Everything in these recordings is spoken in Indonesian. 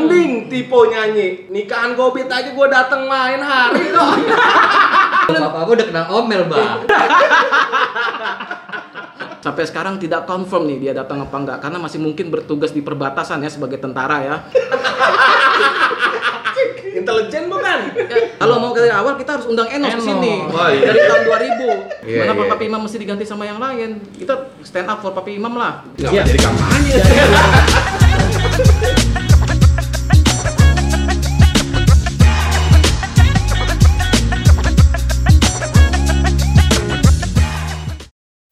Mending Tipo nyanyi. Nikahan Gobit aja gue dateng main hari kok. Bapak aku udah kena omel, Bang. Sampai sekarang tidak confirm nih dia datang apa enggak karena masih mungkin bertugas di perbatasan ya sebagai tentara ya. Intelijen bukan? Kalau mau dari awal kita harus undang Enos ke sini Oh, iya. dari tahun 2000. Iya, Kenapa iya. Papi Imam mesti diganti sama yang lain? Kita stand up for Papi Imam lah. Nggak jadi kampanye.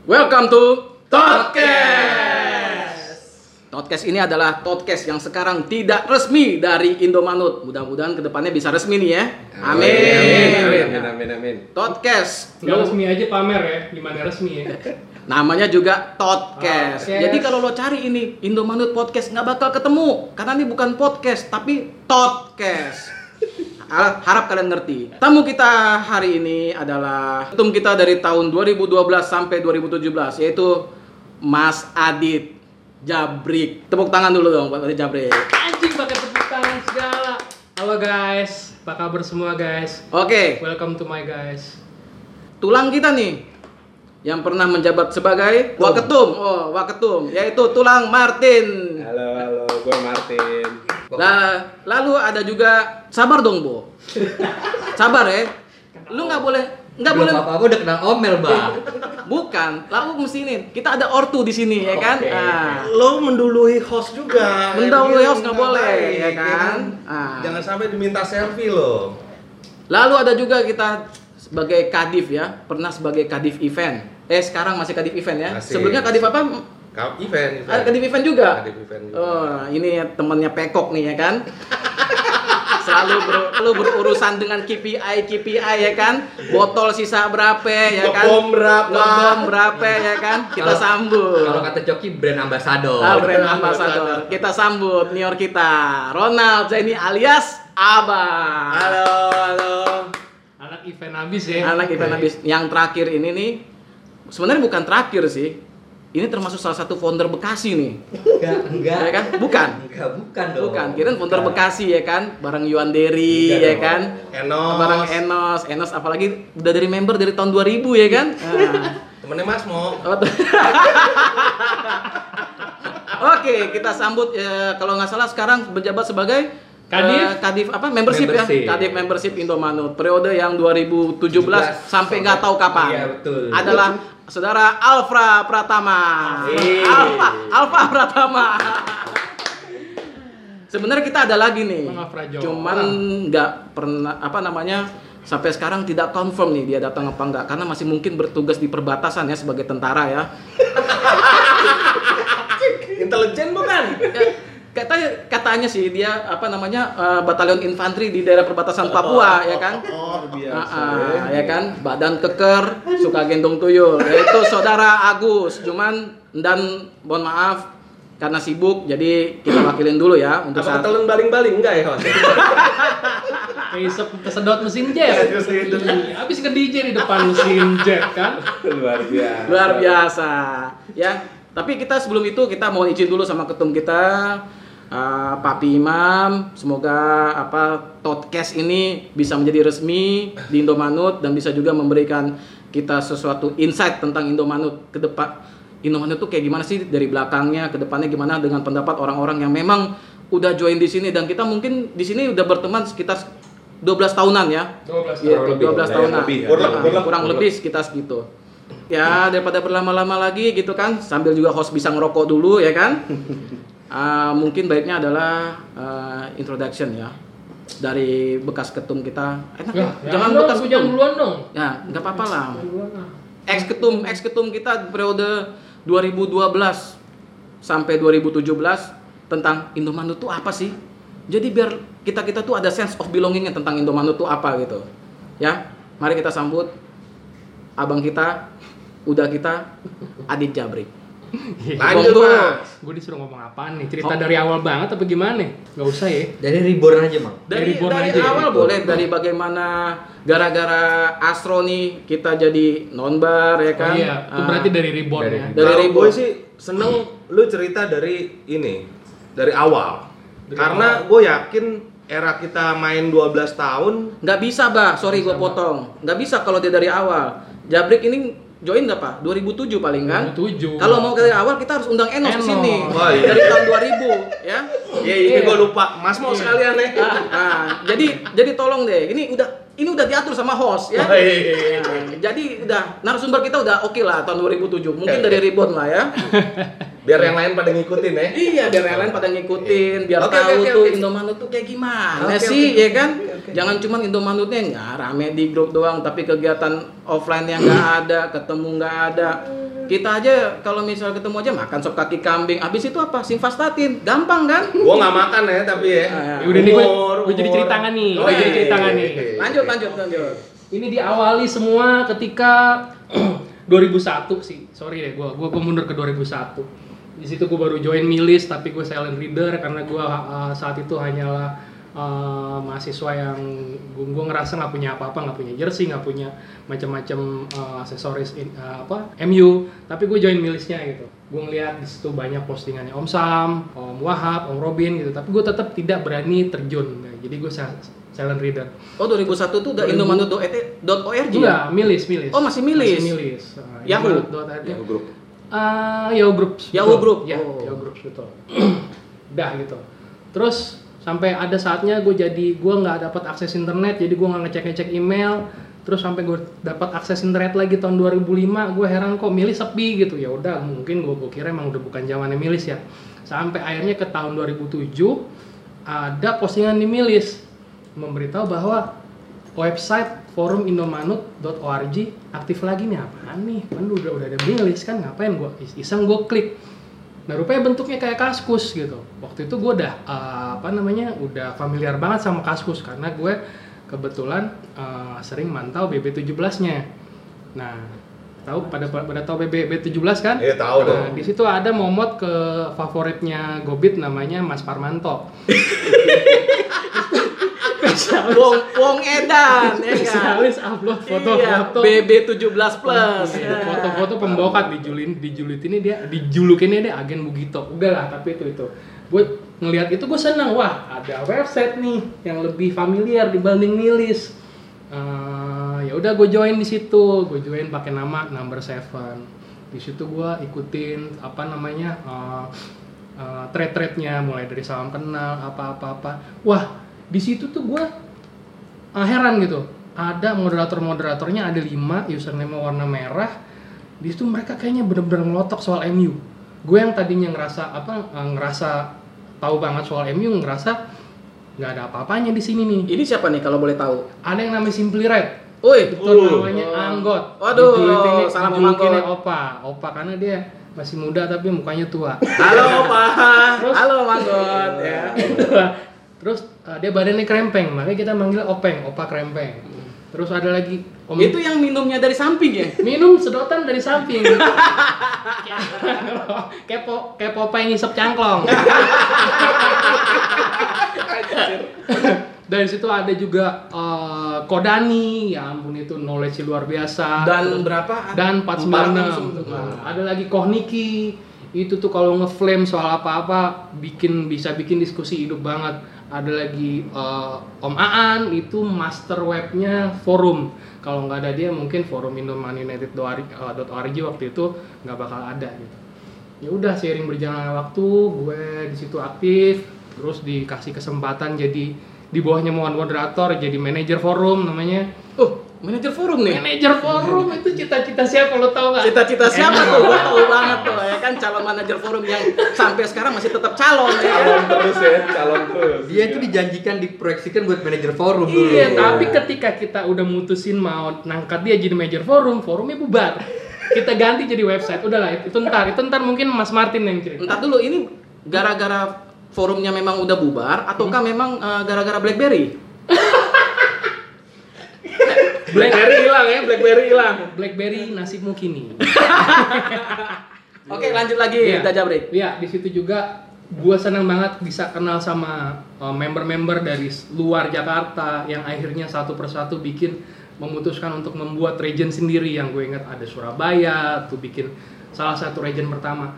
Welcome to Todcast. Todcast ini adalah Todcast yang sekarang tidak resmi dari Indomanut. Mudah-mudahan ke depannya bisa resmi nih ya. Amin. Amin, amin, amin, amin, amin. Lo- resmi aja pamer ya, gimana resmi ya? Namanya juga Todcast. Podcast. Jadi kalau lo cari ini Indomanut Podcast nggak bakal ketemu karena ini bukan podcast tapi Todcast. Har- Harap kalian ngerti. Tamu kita hari ini adalah ketum kita dari tahun 2012 sampai 2017 yaitu Mas Adit Jabrik. Tepuk tangan dulu dong buat Adit Jabrik. Anjing pakai tepuk tangan segala. Halo guys, apa kabar semua guys? Oke, Welcome to my guys. tulang kita nih yang pernah menjabat sebagai waketum. Oh, waketum yaitu Tulang Martin. Halo, halo, gue Martin. Lah, lalu ada juga sabar dong, Bo. Sabar ya. Lu nggak boleh nggak boleh Bapak aku udah kena omel, Bang. bukan. Lalu mesti ini. Kita ada ortu di sini ya kan? Oke. Ah. Lo mendului host juga. Mendahului Yang host nggak boleh, baik, ya kan? Ah. Jangan sampai diminta selfie lo. Lalu ada juga kita sebagai kadif ya, pernah sebagai kadif event. Eh sekarang masih kadif event ya. Masih. Sebelumnya kadif apa? Event, event. Ah, kadif event juga. Event juga. Oh, ini temannya Pekok nih ya kan. Selalu ber, selalu berurusan dengan KPI KPI ya kan. Botol sisa berapa ya kan. Ngebom berapa. Ngebom berapa ya kan. Kita Kalau- sambut. Kalau kata Coki brand ambassador. Ah, brand ambassador. Kita sambut nior kita, Ronald Zaini alias Abang. Halo, halo. Anak event habis ya. Anak event habis. Yang terakhir ini nih, sebenarnya bukan terakhir sih. Ini termasuk salah satu founder Bekasi nih, Enggak, enggak. ya kan? Bukan. Enggak, bukan dong. Bukan, kirain founder Bukan. Bekasi ya kan, bareng Yuan Derry Enggak ya dong. kan, Enos. bareng Enos, Enos apalagi udah dari member dari tahun 2000 ya kan. Nah. Temennya Mas Mo. Oh. Oke, kita sambut eh, kalau nggak salah sekarang menjabat sebagai Kadif? eh, Kadif apa membership, Membership. ya? Kadif membership Indomanut periode yang 2017 sampai nggak tahu kapan. Iya, betul. Adalah saudara Alfra Pratama. Alfa, Alfa Pratama. Sebenarnya kita ada lagi nih. Cuman nggak pernah apa namanya sampai sekarang tidak confirm nih dia datang apa enggak karena masih mungkin bertugas di perbatasan ya sebagai tentara ya. Intelijen bukan? Ya, katanya katanya sih dia apa namanya eh, batalion infanteri di daerah perbatasan Papua ya kan. Oh, biasa. Ah, ah, ya kan badan keker suka gendong tuyul yaitu saudara Agus cuman dan mohon maaf karena sibuk jadi kita wakilin dulu ya untuk Apa saat ketelan baling-baling enggak ya? Kayak kesedot mesin jet. Habis ke DJ di depan mesin jet kan. Luar biasa. luar biasa ya tapi kita sebelum itu kita mau izin dulu sama ketum kita eh, Papi Imam semoga apa podcast ini bisa menjadi resmi di Indomanut dan bisa juga memberikan kita sesuatu insight tentang Indomanut ke depan Indomanut tuh kayak gimana sih dari belakangnya ke depannya gimana dengan pendapat orang-orang yang memang udah join di sini dan kita mungkin di sini udah berteman sekitar 12 tahunan ya 12 Iya, tahun. lebih, 12 kurang tahunan. lebih, ya. Kurang, kurang kurang lebih sekitar segitu. Ya, daripada berlama-lama lagi gitu kan, sambil juga host bisa ngerokok dulu ya kan. Ah, mungkin baiknya adalah ah, introduction ya dari bekas ketum kita. Enak ya, Ya, jangan dong, bekas ketum. duluan dong. Ya, nggak apa-apa lah. Ex ketum, ex ketum kita periode 2012 sampai 2017 tentang Indomanut tuh apa sih? Jadi biar kita kita tuh ada sense of belongingnya tentang Indomanut tuh apa gitu. Ya, mari kita sambut abang kita, udah kita, Adit Jabrik. Lanjut, Monggo. Mas. Gue disuruh ngomong apaan nih? Cerita dari awal banget apa gimana? Gak usah ya. Dari reborn aja, Mang. Dari, Dari Born dari aja ya? awal boleh dari bagaimana gara-gara Astro nih kita jadi nonbar ya kan? Oh iya, itu Ah, berarti dari reborn Dari- ya. Dari Reborn. gue sih seneng lu cerita dari ini, dari awal. Karena gue yakin era kita main 12 tahun Nggak bisa, Bah. Sorry gue potong. Nggak bisa kalau dia dari awal. Jabrik ini join nggak, Pak? 2007 paling kan? 2007. Kalau mau dari awal kita harus undang Enos ke sini. Oh, iya. Dari tahun 2000, ya. Ya ini Iya. gue lupa. Mas mau sekalian ya. Nah, jadi jadi tolong deh. Ini udah ini udah diatur sama host ya. Oh, iya, iya, iya. Nah, jadi udah narasumber kita udah oke lah tahun 2007. Mungkin dari Ribon lah ya. Biar yang lain pada ngikutin ya. Iya, biar yang lain pada ngikutin, biar Oke, tahu oke, tuh oke. Indomaret tuh kayak gimana Oke, sih, oke. ya kan? Oke, oke. Jangan cuma Indomaretnya nggak rame di grup doang, tapi kegiatan offline yang nggak ada, ketemu nggak ada. Kita aja kalau misal ketemu aja makan sop kaki kambing, habis itu apa? Simvastatin, gampang kan? Gue nggak makan ya tapi ya. Ah, Ya udah nih gue Umur, gue jadi umur. ceritakan nih. Oh, Gue jadi iya, nih. Lanjut, lanjut, lanjut. Ini diawali semua ketika 2001 sih. Sorry deh, gua gua, mundur ke 2001. Di situ gua baru join Milis tapi gue silent reader karena gua uh, saat itu hanyalah uh, mahasiswa yang gua ngerasa nggak punya apa-apa, nggak punya jersey, nggak punya macam-macam uh, aksesoris in- uh, apa MU, tapi gue join Milisnya gitu. Gue ngeliat di situ banyak postingannya Om Sam, Om Wahab, Om Robin gitu, tapi gue tetap tidak berani terjun. Jadi gue silent reader. Oh 2001 tuh udah 2000. indomaret.org Enggak, ya? milis, milis. Oh, masih milis? Masih milis. Uh, Yahoo? Indomaret.org. Yahoo Group. Uh, Yahoo Groups. Yahoo. Group, Ya, oh. Yahoo Groups betul. Dah gitu. Terus sampai ada saatnya gue jadi gue nggak dapat akses internet, jadi gue nggak ngecek ngecek email. Terus sampai gue dapat akses internet lagi tahun 2005, gue heran kok milis sepi gitu. Ya udah, mungkin gue gue kira emang udah bukan zamannya milis ya. Sampai akhirnya ke tahun 2007 ada postingan di milis memberitahu bahwa website forum indomanut.org aktif lagi nih. Apaan nih? Kan udah udah ada milis kan? Ngapain gua? Is- iseng gua klik. Nah rupanya bentuknya kayak kaskus gitu. Waktu itu gua udah eh, apa namanya udah familiar banget sama kaskus karena gue kebetulan eh, sering mantau BB17 nya nah tahu pada pada tahu BB 17 kan? Iya, tahu Nah, dong. di situ ada momot ke favoritnya Gobit namanya Mas Parmanto spesialis Wong, Wong Edan, ya kan? spesialis upload foto-foto. Iya, BB 17 plus. Iya, ya. foto-foto pembokat dijulin dijulid ini dia dijulukinnya dia agen Bugito. Udah lah tapi itu itu. Gue ngelihat itu gue senang wah ada website nih yang lebih familiar dibanding Nilis Eh, ya udah gue join di situ. Gue join pakai nama number seven. Di situ gue ikutin apa namanya eh, eh, thread-threadnya mulai dari salam kenal apa apa apa. Wah di situ tuh gue uh, heran gitu. Ada moderator moderatornya ada lima username warna merah. Di situ mereka kayaknya bener-bener ngelotok soal MU gue yang tadinya ngerasa apa uh, ngerasa tahu banget soal MU ngerasa nggak ada apa-apanya di sini nih. Ini siapa nih kalau boleh tahu? ada yang namanya Simply Red. Woi, itu Uh. namanya Anggot. Waduh, Dijulukinnya- salam dijulukinnya Anggot. Opa. Opa karena dia masih muda tapi mukanya tua. Halo. Terus- Halo Manggot ya. Terus uh, dia badannya krempeng makanya kita manggil Openg Opa krempeng terus ada lagi Om Itu yang minumnya dari samping ya? minum sedotan dari samping. Kepo kepo pengen ngisep cangklong. Dari situ ada juga eh, Kodani ya ampun itu knowledge luar biasa. Dan berapa? dan 496 496. Nah, ada lagi Kohniki. Itu tuh kalau ngeflame soal apa-apa bikin bisa bikin diskusi hidup banget ada lagi eh, Om Aan itu master webnya forum. Kalau nggak ada dia mungkin forum indomanunited.org waktu itu nggak bakal ada gitu. Ya udah seiring berjalannya waktu gue di situ aktif terus dikasih kesempatan jadi di bawahnya moderator jadi manajer forum namanya manajer forum nih. manajer forum itu cita-cita siapa lo tau nggak Cita-cita siapa tuh? Gua tahu banget tuh ya kan calon manajer forum yang sampai sekarang masih tetap calon ya. Calon terus ya, calon terus. Dia itu dijanjikan diproyeksikan buat manajer forum dulu. Iya, tapi ketika kita udah mutusin mau nangkat dia jadi manajer forum, forumnya bubar. Kita ganti jadi website. Udahlah, itu ntar, itu ntar mungkin Mas Martin yang cerita. Entar dulu ini gara-gara forumnya memang udah bubar ataukah memang eh, gara-gara BlackBerry? Blackberry hilang ya, Blackberry hilang. BlackBerry nasibmu kini. Oke, lanjut lagi. Daja Break. Iya, di situ juga gue senang banget bisa kenal sama uh, member-member dari s- luar Jakarta yang akhirnya satu persatu bikin memutuskan untuk membuat region sendiri yang gue ingat ada Surabaya tuh bikin salah satu region pertama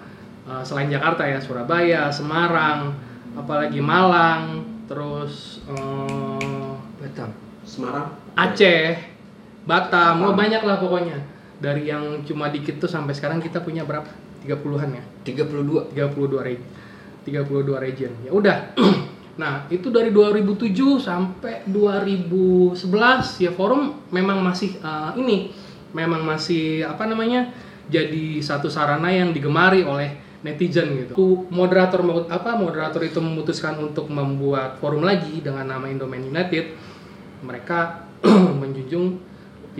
uh, selain Jakarta ya Surabaya, Semarang, apalagi Malang, terus eh, Batam. Semarang. Aceh, Batam, oh banyak lah pokoknya. Dari yang cuma dikit tuh sampai sekarang kita punya berapa? 30-an ya. 32. 32 region. 32 region. Ya udah. nah, itu dari 2007 sampai 2011 ya forum memang masih eh, ini memang masih apa namanya? jadi satu sarana yang digemari oleh netizen gitu. Tuh, Moderator mau- apa moderator itu memutuskan untuk membuat forum lagi dengan nama Indomain United. Mereka menjunjung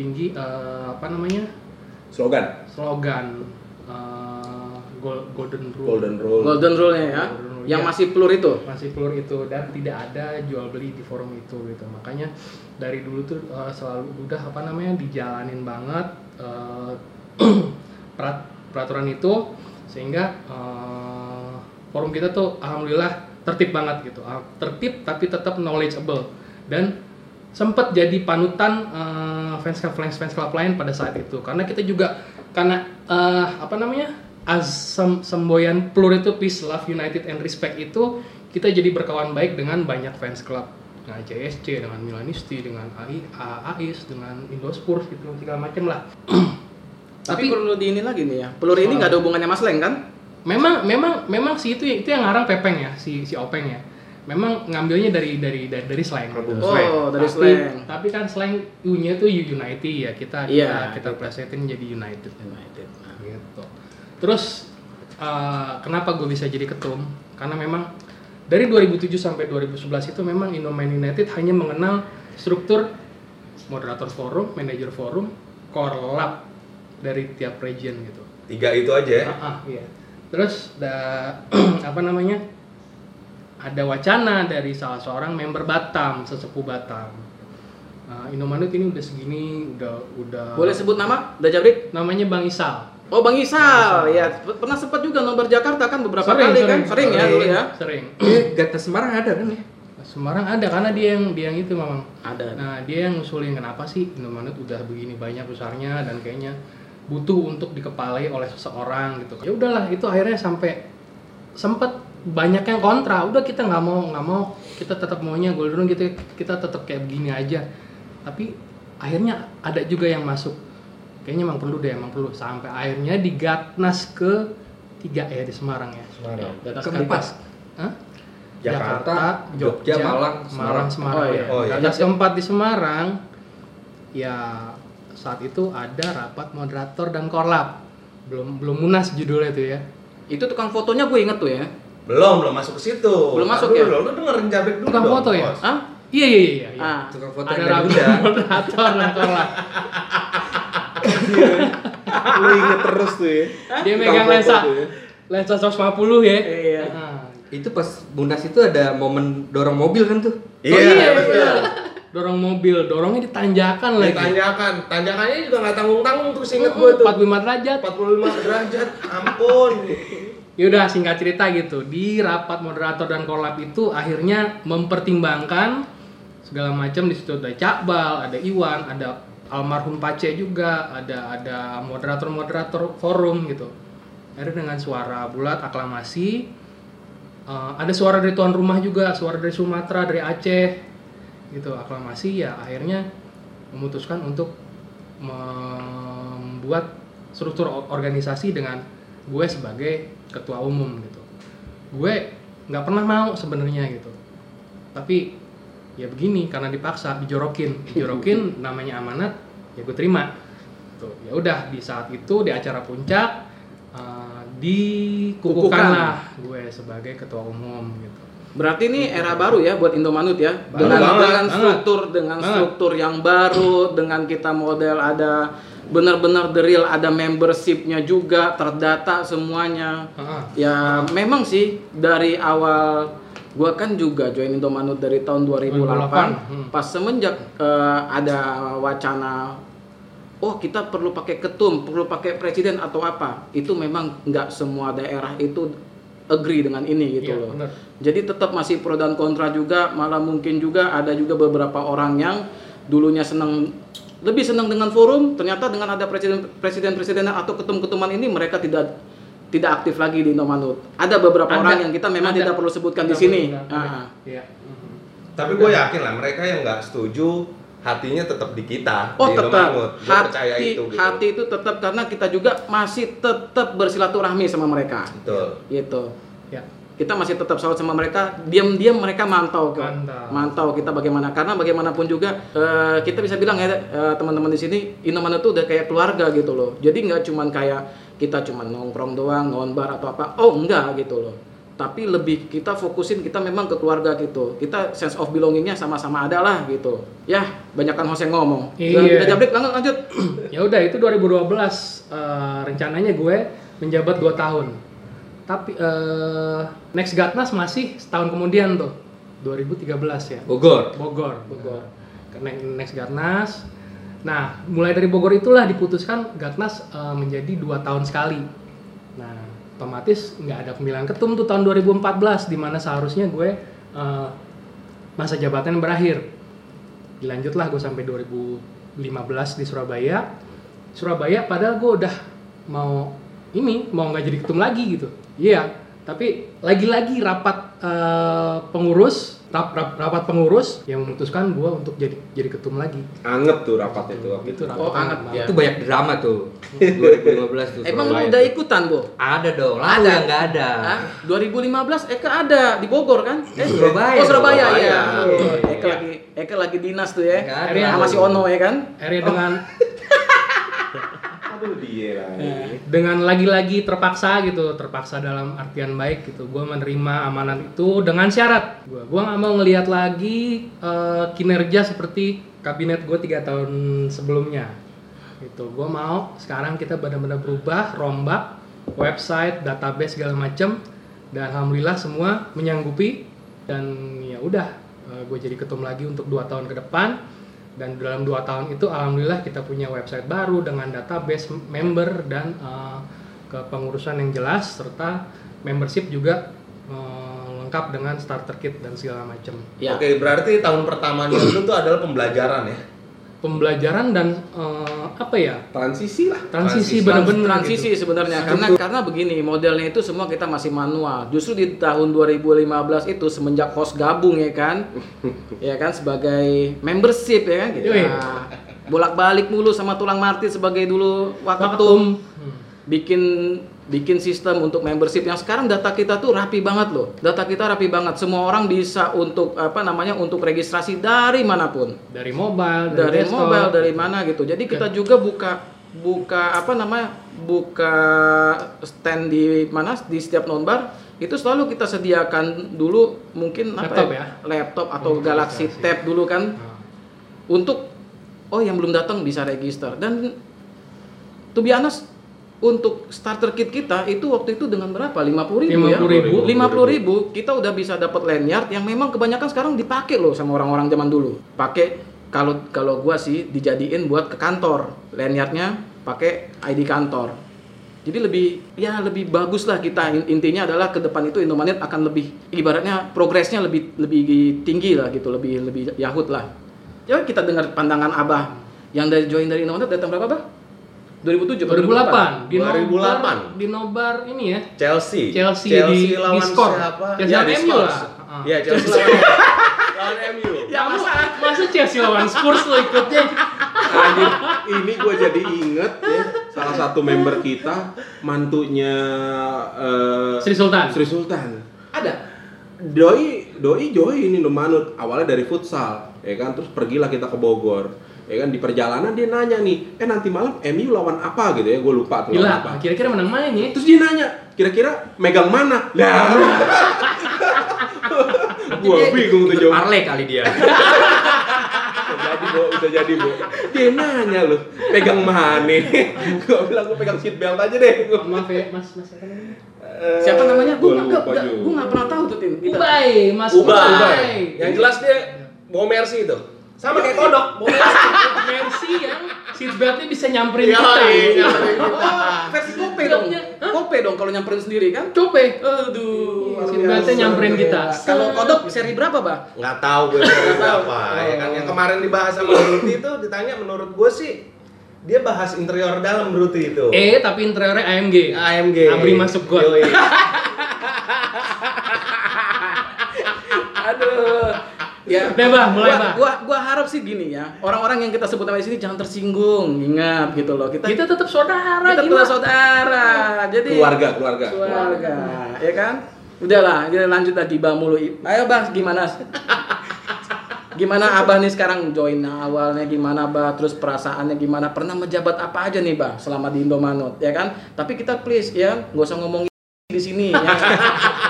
tinggi eh, apa namanya? Slogan. slogan eh, gol- golden rule Golden Rule. Golden rule-nya ya. Golden rule, Yang masih pelur itu. masih pelur itu dan tidak ada jual beli di forum itu gitu makanya dari dulu tuh eh, selalu udah apa namanya dijalanin banget eh, perat- peraturan itu sehingga eh, forum kita tuh alhamdulillah tertib banget gitu Ah, tertib tapi tetap knowledgeable dan sempat jadi panutan eh, fans club fans fans club lain pada saat itu karena kita juga karena eh, apa namanya as sem- semboyan pelur itu peace love united and respect itu kita jadi berkawan baik dengan banyak fans club dengan CSC dengan Milanisti dengan AI, A- AIS dengan Indospurs gitu segala macam lah Tapi, Tapi- perlu di ini lagi nih ya. Pelur ini nggak ada hubungannya Mas Leng kan? memang memang memang si itu itu yang ngarang Pepeng ya si si Openg ya memang ngambilnya dari dari dari, dari slang Album Oh, slang. dari tapi, slang. tapi kan slang U-nya tuh United ya kita Iya. kita, kita plesetin jadi United United. Nah. gitu. Terus uh, kenapa gue bisa jadi ketum? Karena memang dari 2007 sampai 2011 itu memang Indomain United hanya mengenal struktur moderator forum, manajer forum, core lab dari tiap region gitu. Tiga itu aja ya. Ah, ah, iya. Terus da, apa namanya? Ada wacana dari salah seorang member Batam, sesepuh Batam. Uh, Indomanut ini udah segini, udah udah. Boleh sebut nama? Udah Jabrik? Namanya Bang Isal. Oh Bang Isal, Bang Isal. ya pernah sempat juga nobar Jakarta kan beberapa Sering, kali kan, sering, sering ya sering. dulu ya. Sering. Eh, Gata Semarang ada kan ya? Semarang ada karena dia yang dia yang itu memang. Ada. Nah dia yang ngusulin kenapa sih Indomaret udah begini banyak besarnya dan kayaknya butuh untuk dikepalai oleh seseorang gitu. Ya udahlah itu akhirnya sampai sempet banyak yang kontra. Udah kita nggak mau nggak mau kita tetap maunya Golden gitu kita tetap kayak begini aja. Tapi akhirnya ada juga yang masuk. Kayaknya emang perlu deh emang perlu sampai akhirnya di Gatnas ke tiga ya di Semarang ya. Semarang. Atas Keempat. Hah? Jakarta, Jogja, Malang, Malang, Semarang. Oh, iya. ya. Oh, iya. Gagas keempat di Semarang, ya saat itu ada rapat moderator dan korlap. Belum belum munas judulnya itu ya. Itu tukang fotonya gue inget tuh ya. Belum, belum masuk ke situ. Belum Ntar masuk ya? dulu, Lu dengerin Jabrik dulu Tukang dong, foto ya? Bos. Hah? Iya iya iya. iya. Ah, Tukang foto ada udah. moderator korlap. Lu inget terus tuh ya. Dia Tukang megang lensa tuh ya. lensa 150 ya. Iya. Nah. Itu pas Munas itu ada momen dorong mobil kan tuh? Iya, oh, iya, betul. iya. Dorong mobil, dorongnya ditanjakan lagi. Ditanjakan, tanjakannya juga nggak tanggung-tanggung tuh seinget gue tuh. 45 derajat. 45 derajat, ampun. Yaudah singkat cerita gitu. Di rapat moderator dan kolab itu akhirnya mempertimbangkan segala macam. Di situ ada Cakbal, ada Iwan, ada almarhum Pace juga, ada ada moderator-moderator forum gitu. Akhirnya dengan suara bulat aklamasi eh, ada suara dari tuan rumah juga, suara dari Sumatera, dari Aceh gitu. Aklamasi ya akhirnya memutuskan untuk membuat struktur organisasi dengan gue sebagai ketua umum gitu gue nggak pernah mau sebenarnya gitu tapi ya begini karena dipaksa dijorokin dijorokin namanya amanat ya gue terima tuh ya udah di saat itu di acara puncak eh, dikukuhkan Kukuhkan. lah gue sebagai ketua umum gitu Berarti ini era baru ya buat Indomanut ya. Baru dengan banget, dengan banget. struktur dengan Banget. struktur yang baru, dengan kita model ada benar-benar the real ada membershipnya juga terdata semuanya. Heeh. Ya memang sih dari awal gua kan juga join Indomanut dari tahun 2008, 2008, hmm. pas semenjak eh, ada wacana oh kita perlu pakai ketum, perlu pakai presiden atau apa. Itu memang nggak semua daerah itu agree dengan ini gitu Iya, loh. benar. Jadi tetap masih pro dan kontra juga, malah mungkin juga ada juga beberapa orang yang dulunya senang lebih senang dengan forum, ternyata dengan ada presiden presiden presiden atau ketum-ketuman ini mereka tidak tidak aktif lagi di Indomanut. Ada beberapa Ada. orang yang kita memang Ada. tidak perlu sebutkan di sini. Ah. Iya. Tapi gue yakin lah mereka yang nggak setuju hatinya tetap di kita. Oh di tetap hati itu. Gitu. hati itu tetap karena kita juga masih tetap bersilaturahmi sama mereka. Betul. Gitu. Kita masih tetap salut sama mereka. Diam-diam mereka mantau kok. Mantau. Mantau kita bagaimana karena bagaimanapun juga eh, kita bisa bilang ya eh, teman-teman di sini Indomaret itu udah kayak keluarga gitu loh. Jadi nggak cuman kayak kita cuman nongkrong doang, nonbar atau apa. Oh enggak gitu loh. Tapi lebih kita fokusin kita memang ke keluarga gitu. Kita sense of belongingnya sama-sama ada lah gitu. Ya, banyakkan yang ngomong. Iya. Kita jabrik lanjut lanjut. ya udah itu 2012 eh, rencananya gue menjabat 2 tahun tapi eh, next Gatnas masih setahun kemudian tuh 2013 ya. Bogor. Bogor Bogor. Next Gatnas. Nah mulai dari Bogor itulah diputuskan Gatnas eh, menjadi dua tahun sekali. Nah otomatis nggak ada pemilihan ketum tuh tahun 2014 di mana seharusnya gue eh, masa jabatan berakhir. Dilanjutlah gue sampai 2015 di Surabaya. Surabaya padahal gue udah mau ini mau nggak jadi ketum lagi gitu iya tapi lagi-lagi rapat eh, pengurus rap, rap- rapat pengurus yang memutuskan gue untuk jadi jadi ketum lagi Anget tuh rapat itu waktu itu itu. rapat Oh, anget, banget. ya. Itu banyak drama tuh. 2015 tuh. Emang lu udah ikutan, Bu? Ada dong. Lah Ada. nggak ada. Hah? 2015 Eka ada di Bogor kan? Eh, Surabaya. Oh Surabaya, Surabaya. ya. Eka lagi Eka lagi dinas tuh ya. Nggak ada. Sama si Ono ya kan? akhirnya dengan Aduh dia lagi. dengan lagi-lagi terpaksa gitu terpaksa dalam artian baik gitu gue menerima amanat itu dengan syarat. Gue gue nggak mau ngelihat lagi eh, kinerja seperti kabinet gue tiga tahun sebelumnya. Gitu gue mau sekarang kita benar-benar berubah rombak website database segala macem dan alhamdulillah semua menyanggupi dan ya udah gue jadi ketum lagi untuk dua tahun ke depan dan dalam dua tahun itu alhamdulillah kita punya website baru dengan database member dan eh, kepengurusan yang jelas serta membership juga eh, lengkap dengan starter kit dan segala macam Ya. Oke, berarti tahun pertamanya itu tuh adalah pembelajaran ya. Pembelajaran dan eh, apa ya Transisi lah. transisi Transisi. bener-bener transisi gitu. sebenarnya karena karena begini modelnya itu semua kita masih manual justru di tahun 2015 itu semenjak host gabung ya kan ya kan sebagai membership ya kan gitu Yoi. Nah, bolak-balik mulu sama tulang marti sebagai dulu waketum Hmm. bikin bikin sistem untuk membership. Yang sekarang data kita tuh rapi banget loh. Data kita rapi banget. Semua orang bisa untuk apa namanya untuk registrasi dari mana pun. Dari mobile dari desktop. mobile dari mana gitu. Jadi kita juga buka buka apa namanya buka stand di mana di setiap nonbar itu selalu kita sediakan dulu mungkin apa Laptop ya? laptop atau Untuk Galaxy registrasi. Tab dulu kan. Nah, untuk oh yang belum datang bisa register. Dan to be honest untuk starter kit kita itu waktu itu dengan berapa? 50 ribu ya? 50.000. 50 ribu kita udah bisa dapat lanyard yang memang kebanyakan sekarang dipakai loh sama orang-orang zaman dulu. Pakai kalau kalau gua sih dijadiin buat ke kantor. Lanyardnya pakai ID kantor. Jadi lebih ya lebih bagus lah kita In- intinya adalah ke depan itu Indomaret akan lebih ibaratnya progresnya lebih lebih tinggi lah gitu, lebih lebih yahut lah. Ya kita dengar pandangan Abah yang dari join dari Indomaret datang berapa, Bah? 2007 atau 2008 di 2008. nobar di nobar ini ya Chelsea. Chelsea di- lawan di skor. siapa? Chelsea Ya, lawan di MU lah. Ah. Iya, Chelsea lawan lawan MU. Ya masa masa Chelsea lawan Spurs lo ikutnya? Anjir, ini gue jadi inget ya salah satu member kita mantunya eh, Sri Sultan. Sri Sultan. Ada. Doi, doi join ini Manut awalnya dari futsal, ya kan terus pergilah kita ke Bogor, ya kan di perjalanan dia nanya nih, eh nanti malam MU lawan apa gitu ya, gue lupa tuh lawan Gila, apa. kira-kira menang mana nih? Terus dia nanya, kira-kira megang mana? Lah, gue bingung tuh jawab. Parley kali dia. Udah jadi bu, udah jadi bu. Dia nanya loh, pegang mana? gue bilang gue pegang seat belt aja deh. Maaf ya, Mas, Mas apa namanya? Eh, Siapa namanya? Gue Gua nggak lupa nggak- gua pernah tahu tuh tim. Ubay, Mas Ubay. Ubay. Yang jelas dia bawa Mercy itu. Sama kayak kodok, Mercy. Mercy yang seatbeltnya bisa nyamperin Iya, kita. iya. Oh, versi kope dong. Kope dong kalau nyamperin sendiri kan? Cope. Aduh. Seatbeltnya nyamperin kita. Kalau kodok seri berapa, Bah? Nggak tahu gue seri berapa. Ya kan yang kemarin dibahas sama Lutfi itu ditanya menurut gue sih dia bahas interior dalam Brutu itu. E tapi interiornya AMG. AMG. Abri masuk got. Yoi. Aduh. Ya, Udah, Bah, mulai, gua, Bah. Gua, gua harap sih gini ya. Orang-orang yang kita sebut nama di sini jangan tersinggung. Ingat gitu loh. Kita Kita tetap saudara. kita gimana? tuh saudara. Jadi Keluarga, keluarga. keluarga, ya kan? Udahlah, kita lanjut tadi Bang mulu. Ayo Bang, gimana? Gimana Abah nih sekarang join awalnya gimana Bah? Terus perasaannya gimana? Pernah menjabat apa aja nih Bah selama di Indomanut, ya kan? Tapi kita please ya, nggak usah ngomongin di sini ya.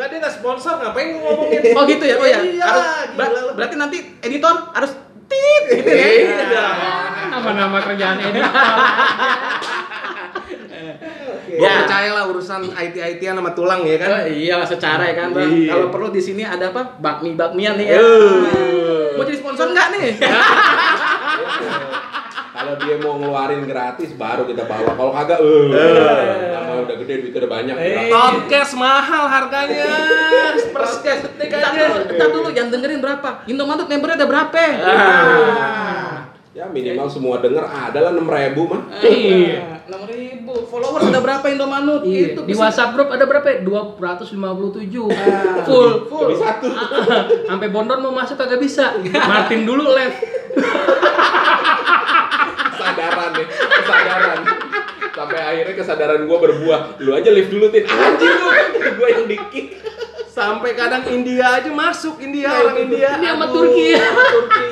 Enggak dia nggak sponsor ngapain ngomongin? Oh gitu ya, oh ya. Iya, Harus, ber- berarti nanti editor harus tit gitu ya. Iya. Nama-nama kerjaan editor. Gua Ya. percaya lah urusan IT-IT-an sama tulang ya kan. Oh, iya secara ya kan Bang. Iya. Kalau perlu di sini ada apa? Bakmi bakmian nih ya. Eh. Mau jadi sponsor nggak nih? Kalau dia mau ngeluarin gratis baru kita bawa. Kalau kagak, eh, nama udah gede duit udah banyak. Eh. Podcast mahal harganya. Per sekian detik aja. dulu, bentar dulu, yang dengerin berapa? Indomaret membernya ada berapa? Ah. Ya minimal semua denger adalah 6000 ribu mah. Iya. Enam ribu followers ada berapa Indomanut? Iya. Itu Di WhatsApp grup ada berapa? ya? 257. Ah. Full. full. Lebih satu. Sampai Bondon mau masuk kagak bisa. Martin dulu left. Kesadaran nih, kesadaran. Sampai akhirnya kesadaran gua berbuah. Lu aja lift dulu, Tin. Anjir lu, gua yang dikit. Sampai kadang India aja masuk India orang India. Ini sama Turki. Turki.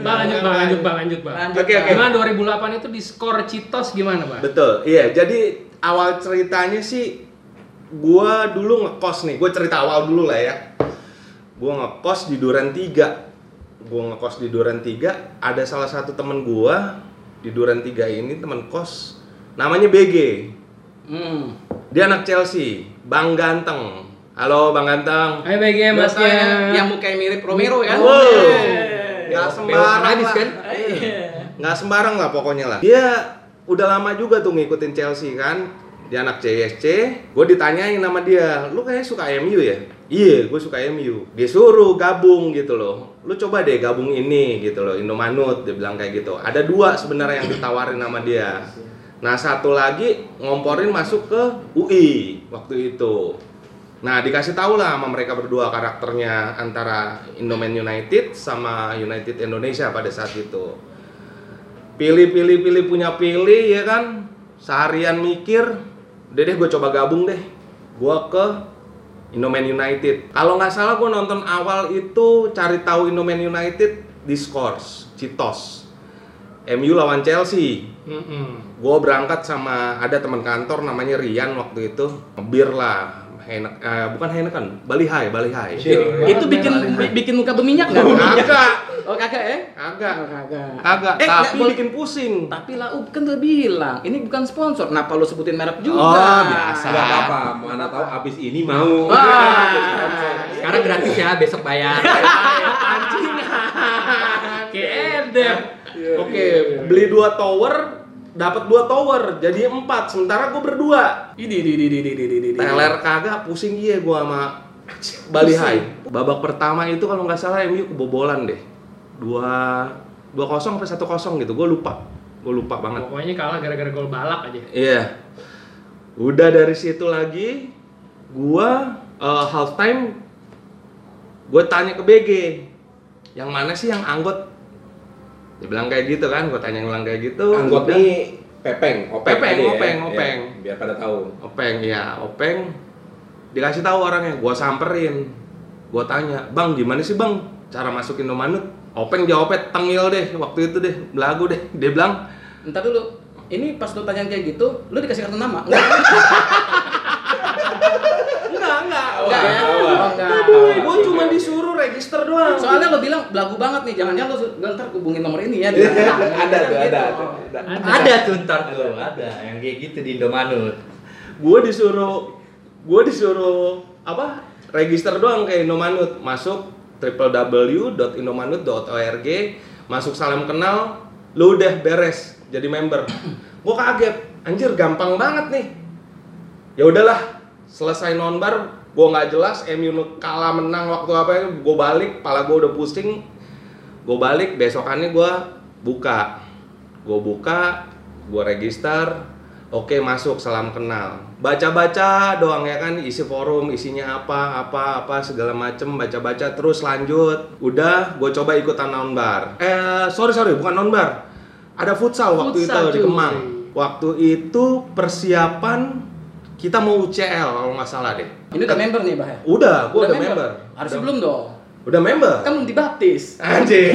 Bang lanjut, bang lanjut, bang lanjut, bang. Lanjut, Oke, oke. Gimana 2008 itu di skor Citos gimana, Bang? Betul. Iya, jadi awal ceritanya sih gua dulu ngekos nih. Gua cerita awal dulu lah ya. Gua ngekos di Duren 3. Gua ngekos di Duren 3, ada salah satu temen gua di Duren 3 ini temen kos namanya BG. Hmm. Dia anak Chelsea, Bang Ganteng. Halo Bang Ganteng. Ayo BG masnya. Biasanya yang mukanya mirip Romero kan? Wow. Eh. Nggak Pewo sembarang lah. kan? nggak sembarang lah pokoknya lah dia udah lama juga tuh ngikutin Chelsea kan dia anak CSC gue ditanyain sama dia lu kayak suka MU ya iya gue suka MU dia suruh gabung gitu loh lu coba deh gabung ini gitu loh Indomanut dia bilang kayak gitu ada dua sebenarnya yang ditawarin sama dia nah satu lagi ngomporin masuk ke UI waktu itu Nah, dikasih tahu lah sama mereka berdua karakternya antara Indoman United sama United Indonesia pada saat itu. Pilih, pilih, pilih, punya pilih ya kan. Seharian mikir, udah deh gue coba gabung deh. Gue ke Indoman United. Kalau nggak salah gue nonton awal itu cari tahu Indoman United di Scores, Citos. MU lawan Chelsea. Mm-mm. Gue berangkat sama ada teman kantor namanya Rian waktu itu ngebir lah Henek, eh, bukan Heineken, Bali High, Bali High. Itu bikin bi- bikin muka berminyak nggak? Kagak, Oh kagak ya? kagak, Oh, kagak. kagak. Eh, tapi boleh- bikin pusing. Tapi lah kan udah bilang, ini bukan sponsor. Kenapa lu sebutin merek juga? Oh, biasa. Enggak apa-apa, mana tahu abis ini mau. Wah. Sekarang gratis ya, besok bayar. Kedep. Oke, beli dua tower, dapat dua tower, jadi empat. Sementara gue berdua. Ini di di di di di di di. Teler kagak, pusing iya gue sama Bali High. Babak pertama itu kalau nggak salah MU kebobolan deh. Dua dua kosong sampai satu kosong gitu, gue lupa. Gue lupa banget. Pokoknya kalah gara-gara gol balak aja. Iya. Udah dari situ lagi, gua eh, half time gue tanya ke BG, yang mana sih yang anggot? Dia bilang kayak gitu kan, gue tanya ulang kayak gitu. Anggot nih pepeng, openg, Pepeng, tadi ya. openg, Ya, openg. biar pada tahu. Openg ya, Openg dikasih tahu orangnya, gua samperin, gua tanya, bang gimana sih bang cara masukin Indomanut? Openg jawabnya tengil deh waktu itu deh, belagu deh. Dia bilang, Ntar dulu. Ini pas lu tanya kayak gitu, lu dikasih kartu nama? Enggak. ya? Gue cuma disuruh register doang. Soalnya lo bilang belagu banget nih, jangan-jangan lo ntar hubungin nomor ini ya. ada tuh, ada, ada, ada. Ada tuh ntar tuh, ada yang kayak gitu di Indomanut. gue disuruh gue disuruh apa register doang ke Indomanut masuk www.indomanut.org masuk salam kenal lu udah beres jadi member gue kaget anjir gampang banget nih ya udahlah selesai nonbar gue nggak jelas MU kalah menang waktu apa gue balik pala gue udah pusing. Gue balik besokannya gue buka. Gue buka gue register. Oke masuk salam kenal. Baca-baca doang ya kan isi forum isinya apa apa apa segala macem baca-baca terus lanjut. Udah gue coba ikutan nonbar eh sorry sorry bukan nonbar ada futsal waktu Futsal, itu di cuy. Kemang waktu itu persiapan kita mau UCL kalau nggak salah deh Ini udah member nih, Bah. ya? udah gue udah, member, Harusnya Udah- belum dong. udah member Kan belum dibaptis. anjir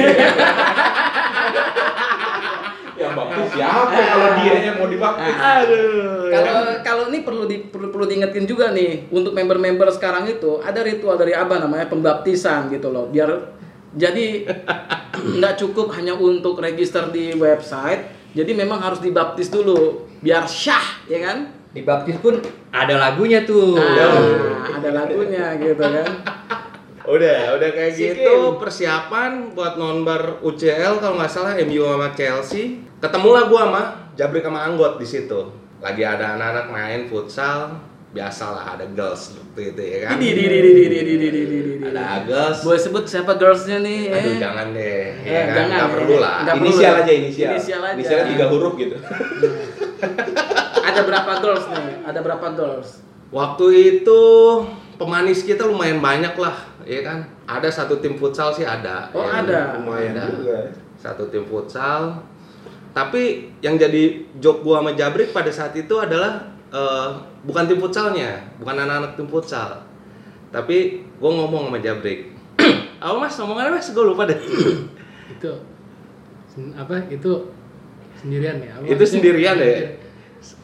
Yang baptis siapa kalau dia yang mau dibaptis? aduh ya. Kalau kalau ini perlu di, perlu, perlu diingetin juga nih untuk member-member sekarang itu ada ritual dari abah namanya pembaptisan gitu loh biar jadi nggak cukup hanya untuk register di website jadi memang harus dibaptis dulu biar syah ya kan Dibaptis pun ada lagunya tuh. nah, ada lagunya gitu kan Udah, udah kayak Sikin. gitu persiapan buat nonbar UCL kalau nggak salah MU sama Chelsea. Ketemulah gua sama Jabrik sama Anggot di situ. Lagi ada anak-anak main futsal, biasalah ada girls waktu itu ya kan. di di di di di di di di di di di Ada girls. boleh sebut siapa girlsnya nih eh? Aduh jangan deh, Eh, ya kan? jangan, Nggak ya. perlu lah. Inisial ya. aja inisial. Inisial aja. Inisialnya tiga huruf gitu. Ada berapa girls nih ada berapa girls Waktu itu pemanis kita lumayan banyak lah, ya kan? Ada satu tim futsal sih ada. Oh, ya. ada. Lumayan Ada. juga. satu tim futsal. Tapi yang jadi job gua sama Jabrik pada saat itu adalah eh, bukan tim futsalnya, bukan anak-anak tim futsal. Tapi gua ngomong sama Jabrik. Apa mas, ngomongannya mas? Gue lupa deh. itu apa itu sendirian ya apa itu sendirian deh.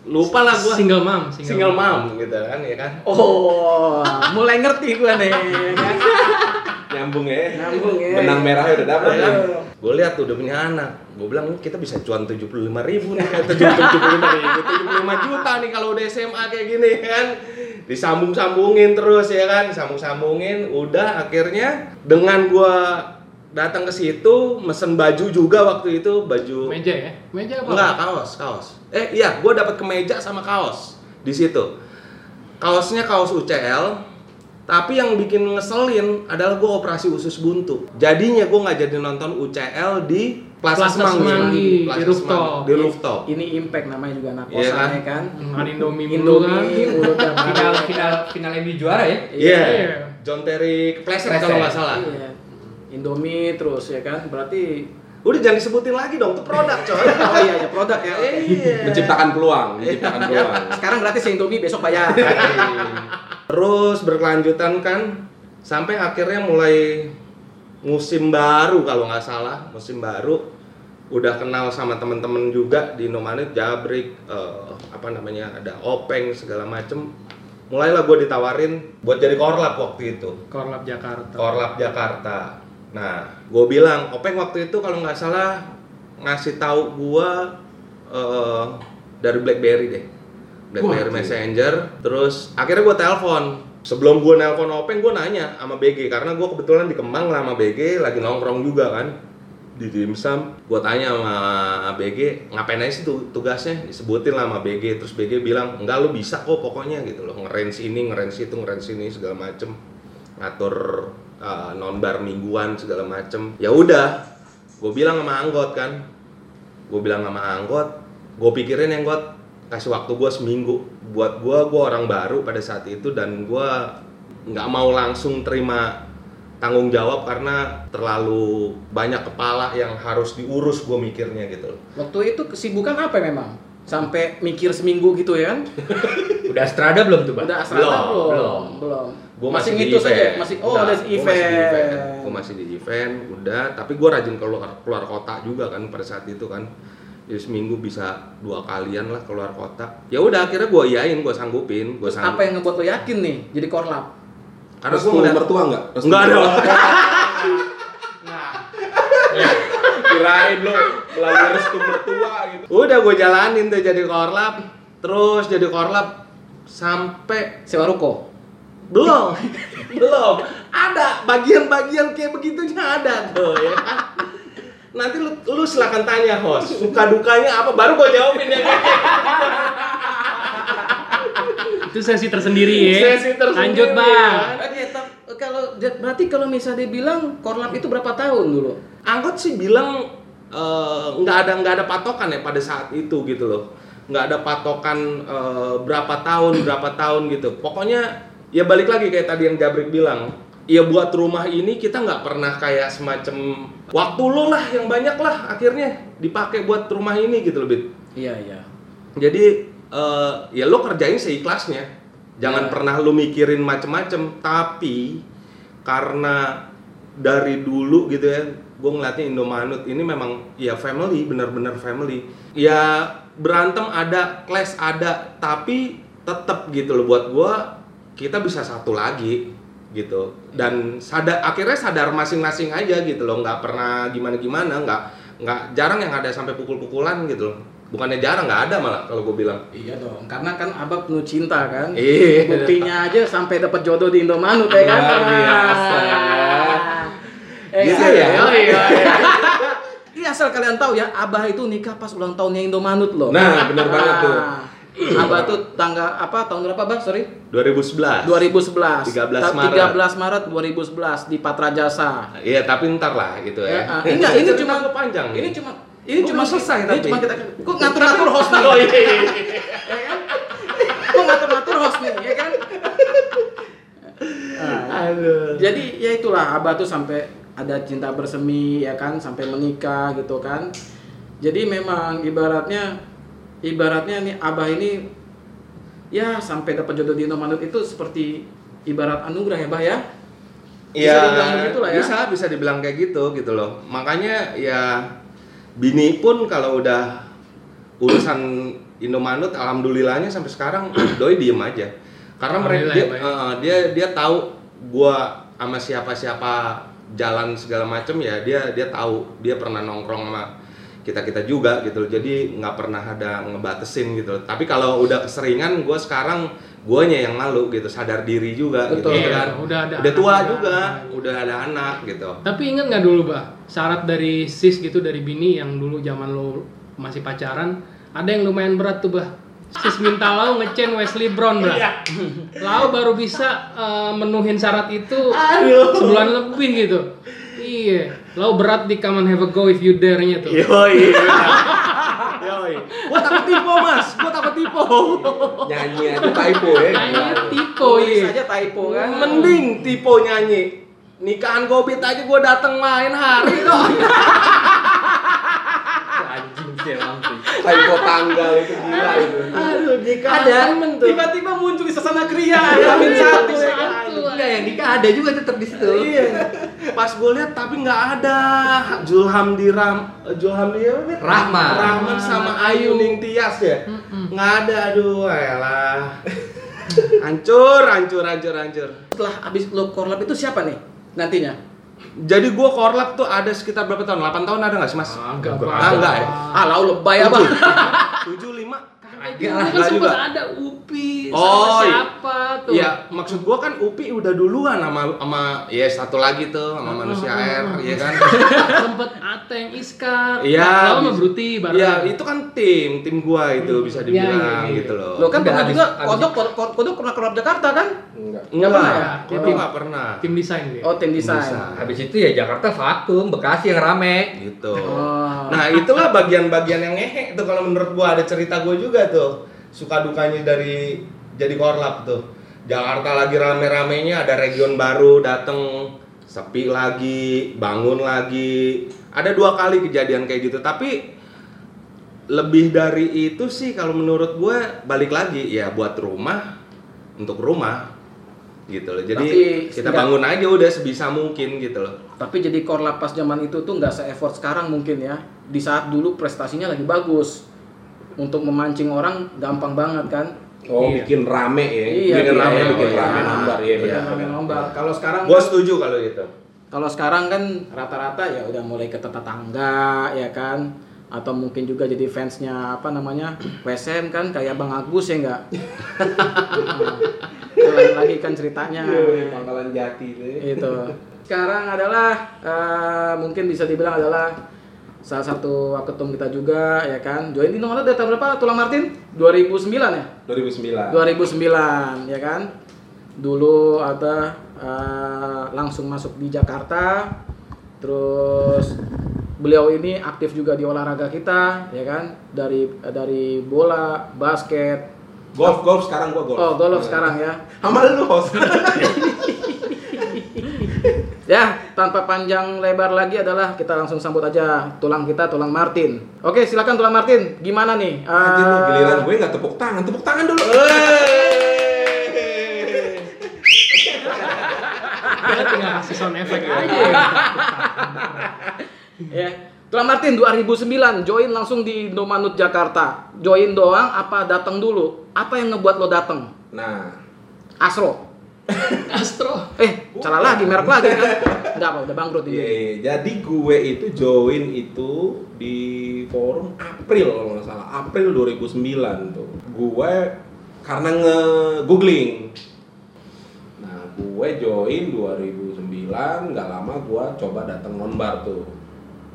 Lupa lah gua. single mom Single mom gitu kan, ya kan? oh mulai ngerti gua nih ya? Nyambung ya. Nyambung ya. Benang merahnya udah dapet ya. Gue lihat tuh udah punya anak. Gue bilang kita bisa cuan 75 ribu nih, eh, 75 ribu, 75 juta nih kalau udah SMA kayak gini kan. Disambung-sambungin terus ya kan, disambung-sambungin. Udah akhirnya dengan gua datang ke situ mesen baju juga waktu itu baju meja ya? Meja apa? Enggak kaos kaos. Eh iya gua dapat kemeja sama kaos di situ. Kaosnya kaos UCL tapi yang bikin ngeselin adalah gua operasi usus buntu. Jadinya gua nggak jadi nonton UCL di Plaza, Plaza Semanggi, Semanggi, Plaza di rooftop. Semanggi, di rooftop. Ini impact namanya juga anak Iya kosan kan? ya kan makan indomie mulu kan? Dan Final final final MU juara ya. iya. Iya. John Terry kepleset kalau nggak salah. Iya. Indomie terus ya kan? Berarti udah jangan disebutin lagi dong itu produk coy. Oh iya ya produk ya oke. Iya. Menciptakan peluang, menciptakan peluang. sekarang gratis ya Indomie besok bayar. Terus berkelanjutan kan sampai akhirnya mulai musim baru kalau nggak salah musim baru udah kenal sama temen-temen juga di Indomaret Jabrik eh, apa namanya ada Openg segala macem. Mulailah gue ditawarin buat jadi korlap waktu itu. Korlap Jakarta. Korlap Jakarta nah gue bilang Openg waktu itu kalau nggak salah ngasih tahu gue eh, dari BlackBerry deh. BlackBerry Wah, Messenger terus akhirnya gue telepon. Sebelum gue nelpon Openg gue nanya sama BG karena gue kebetulan di Kemang lah sama BG lagi nongkrong juga kan. Di dimsum gue tanya sama BG ngapain aja sih tu- tugasnya? Disebutin lah sama BG terus BG bilang enggak lu bisa kok pokoknya gitu loh. Ngerange ini ngerange itu ngerange ini segala macem. Ngatur uh, nonbar mingguan segala macem. Ya udah gue bilang sama anggot kan. Gue bilang sama anggot gue pikirin yang got kasih waktu gue seminggu. Buat gue gue orang baru pada saat itu dan gue nggak mau langsung terima tanggung jawab karena terlalu banyak kepala yang harus diurus gue mikirnya gitu. Loh waktu itu kesibukan apa memang? Sampai mikir seminggu gitu ya kan? Udah Strada belum tuh, Bang? udah Belum, belum. Belum. belum gue masih, masih, di gitu event. saja masih oh ada gua event, masih di event. gue masih di event udah. Tapi gue rajin keluar keluar kota juga kan pada saat itu kan. Jadi seminggu bisa dua kalian lah keluar kota. Ya udah akhirnya gue iyain gue sanggupin gue Terus apa yang ngebuat lo yakin nih jadi korlap karena gue gue ngeliat mertua enggak? Restu Enggak ada. mertua. Kirain lo melalui restu mertua gitu. Udah gue jalanin tuh jadi korlap, terus jadi korlap sampai sewa ruko belum, belum ada bagian-bagian kayak begitunya ada tuh ya. kan. Nanti lu, lu silakan tanya host, suka dukanya apa baru gue jawabin ya. itu sesi tersendiri ya Sesi tersendiri, lanjut bang ya. Oke, tap- kalau berarti kalau misalnya dibilang korlap itu berapa tahun dulu? Angkot sih bilang eh, nggak ada nggak ada patokan ya pada saat itu gitu loh nggak ada patokan eh, berapa tahun berapa tahun gitu pokoknya ya balik lagi kayak tadi yang Jabrik bilang ya buat rumah ini kita nggak pernah kayak semacam waktu lo lah yang banyak lah akhirnya dipakai buat rumah ini gitu loh Bit. Iya, iya. Jadi eh, ya lo kerjain seikhlasnya. Jangan Ya. pernah lo mikirin macem-macem. Tapi karena dari dulu gitu ya, gue ngeliatnya Indomanut ini memang ya family, bener-bener family. Ya berantem ada, clash ada, tapi tetap gitu loh buat gue kita bisa satu lagi gitu dan sadar akhirnya sadar masing-masing aja gitu loh nggak pernah gimana-gimana nggak nggak jarang yang ada sampai pukul-pukulan gitu loh bukannya jarang nggak ada malah kalau gue bilang Iya dong, karena kan abah penuh cinta kan. Iya. Buktinya aja sampai dapat jodoh di Indomanut ya kan. Luar biasa. Eh, iya, ya? iya, iya. Iya asal kalian tahu ya, abah itu nikah pas ulang tahunnya Indomanut loh. Nah, bener banget tuh. Abah tuh tangga apa tahun berapa, Bang? Sorry. 2011 2011. 13 Ta- Maret. 13 Maret 2011 di Patra Jasa. iya tapi ntar lah gitu ya, Ya, ah, enggak, ini cuma panjang Ini cuma ini Gua cuma selesai ini tapi. cuma kita kok ngatur-ngatur host nih. oh iya, iya, iya. ya kan? Kok ngatur-ngatur host nih, ya kan? Nah, aduh jadi ya itulah abah tuh sampai ada cinta bersemi ya kan sampai menikah gitu kan jadi memang ibaratnya ibaratnya nih abah ini ya sampai dapat jodoh di Indomaret itu seperti ibarat anugerah ya bah ya Bisa Iya, dibilang begitu lah ya. Bisa, bisa dibilang kayak gitu gitu loh. Makanya ya bini pun kalau udah urusan Indomanut alhamdulillahnya sampai sekarang doi diem aja. Karena mereka dia, ya, eh, dia dia tahu gua sama siapa-siapa jalan segala macem ya dia dia tahu dia pernah nongkrong sama kita kita juga gitu loh. jadi nggak pernah ada ngebatesin gitu loh. tapi kalau udah keseringan gua sekarang guanya yang malu gitu sadar diri juga Betul. gitu Iya, kan udah ada udah anak tua juga. juga udah ada anak gitu Tapi ingat nggak dulu, Bah? Syarat dari sis gitu dari bini yang dulu zaman lo masih pacaran, ada yang lumayan berat tuh, Bah. Sis minta Lau ngecen Wesley Brown, Bah. Lau baru bisa eh, menuhin syarat itu sebulan lebih gitu. Iya, Lau berat di Come and Have a Go If You Dare-nya tuh. yoi. Yoi. Gua takut tipu mas. Gua takut tipu. Nyanyi aja typo ya. Kayaknya tipe, Tulis iya. aja typo kan. Mending tipu nyanyi. Nikahan gobit aja gua dateng main hari kok. Anjing sih Typo tanggal itu gila itu. aduh nikahan ada temen tuh. tiba-tiba muncul di sesana kria Amin satu ya kan? Enggak yang nikah ada juga tetap di situ. iya. Pas gue lihat tapi nggak ada. Julham Diram Julham Diram Rahman. Rahman sama Ayu Ning Tias ya? Nggak ada aduh ayolah. Hancur hancur hancur hancur. Setelah abis lo korlap itu siapa nih nantinya jadi gue korlap tuh ada sekitar berapa tahun 8 tahun ada nggak sih mas Agak, ah, enggak ya ah lau lebay apa tujuh lima Itu lah, kan enggak sempat juga. ada Upi Oh, sama iya. siapa tuh. Iya, maksud gua kan Upi udah duluan sama sama ya satu lagi tuh sama manusia air, ya kan? sempet Ateng, Iskar, Iya. Lau sama Bruti bareng. Iya, itu kan tim, tim gua itu bisa Iya, dibilang iya, iya. gitu loh. lo kan Enggak, pernah juga kodok kodok kodok pernah korlap Jakarta kan Enggak. Enggak pernah ya? Tim- nggak pernah. tim desain dia. oh tim desain. Habis itu ya Jakarta vakum, Bekasi yang rame. Gitu. Oh. Nah, itulah bagian-bagian yang ngehe tuh kalau menurut gua ada cerita gua juga tuh. Suka dukanya dari jadi korlap tuh. Jakarta lagi rame-ramenya ada region baru dateng sepi lagi, bangun lagi. Ada dua kali kejadian kayak gitu, tapi lebih dari itu sih kalau menurut gue balik lagi ya buat rumah untuk rumah gitu loh. Jadi Tapi kita bangun aja udah sebisa mungkin gitu loh. tapi jadi korlap pas zaman itu tuh nggak se-effort sekarang mungkin ya di saat dulu prestasinya lagi bagus untuk memancing orang gampang banget kan Oh, Iya. bikin rame ya. Iya, bikin iya, rame, iya, bikin iya. rame nomor ya Iya. benar. Rame nombar. kalau sekarang Gue kan- setuju kalau itu. Kalau sekarang kan rata-rata ya udah mulai ke tetangga ya kan atau mungkin juga jadi fansnya apa namanya WSM kan kayak Bang Agus ya enggak lain lagi kan ceritanya. Iya, Pangkalan Jati itu. sekarang adalah eh, mungkin bisa dibilang adalah salah satu ketum kita juga ya kan? Join di nomor dari tahun berapa Tulang Martin? 2009 ya? 2009. 2009 ya kan? Dulu ada eh, langsung masuk di Jakarta. Terus beliau ini aktif juga di olahraga kita, ya kan? Dari dari bola, basket, Golf, golf sekarang gua golf. oh golf sekarang ya. Sama lu host. Ya, tanpa panjang lebar lagi adalah kita langsung sambut aja tulang kita, tulang Martin. Oke, silakan tulang Martin. Gimana nih? Anjir lu Eh, giliran gue nggak tepuk tangan, tepuk tangan dulu. Kita tinggal kasih sound effect Iya. aja ya. Tulang Martin 2009 join langsung di Indomanut Jakarta. Join doang apa datang dulu? Apa yang ngebuat lo datang? Nah, Astro. Astro. Eh, salah lagi merek lagi kan? Enggak apa, udah bangkrut iya, ini. iya. jadi gue itu join itu di forum April kalau nggak salah, April 2009 tuh. Gue karena nge-googling. Nah, gue join 2009, nggak lama gue coba datang nonbar tuh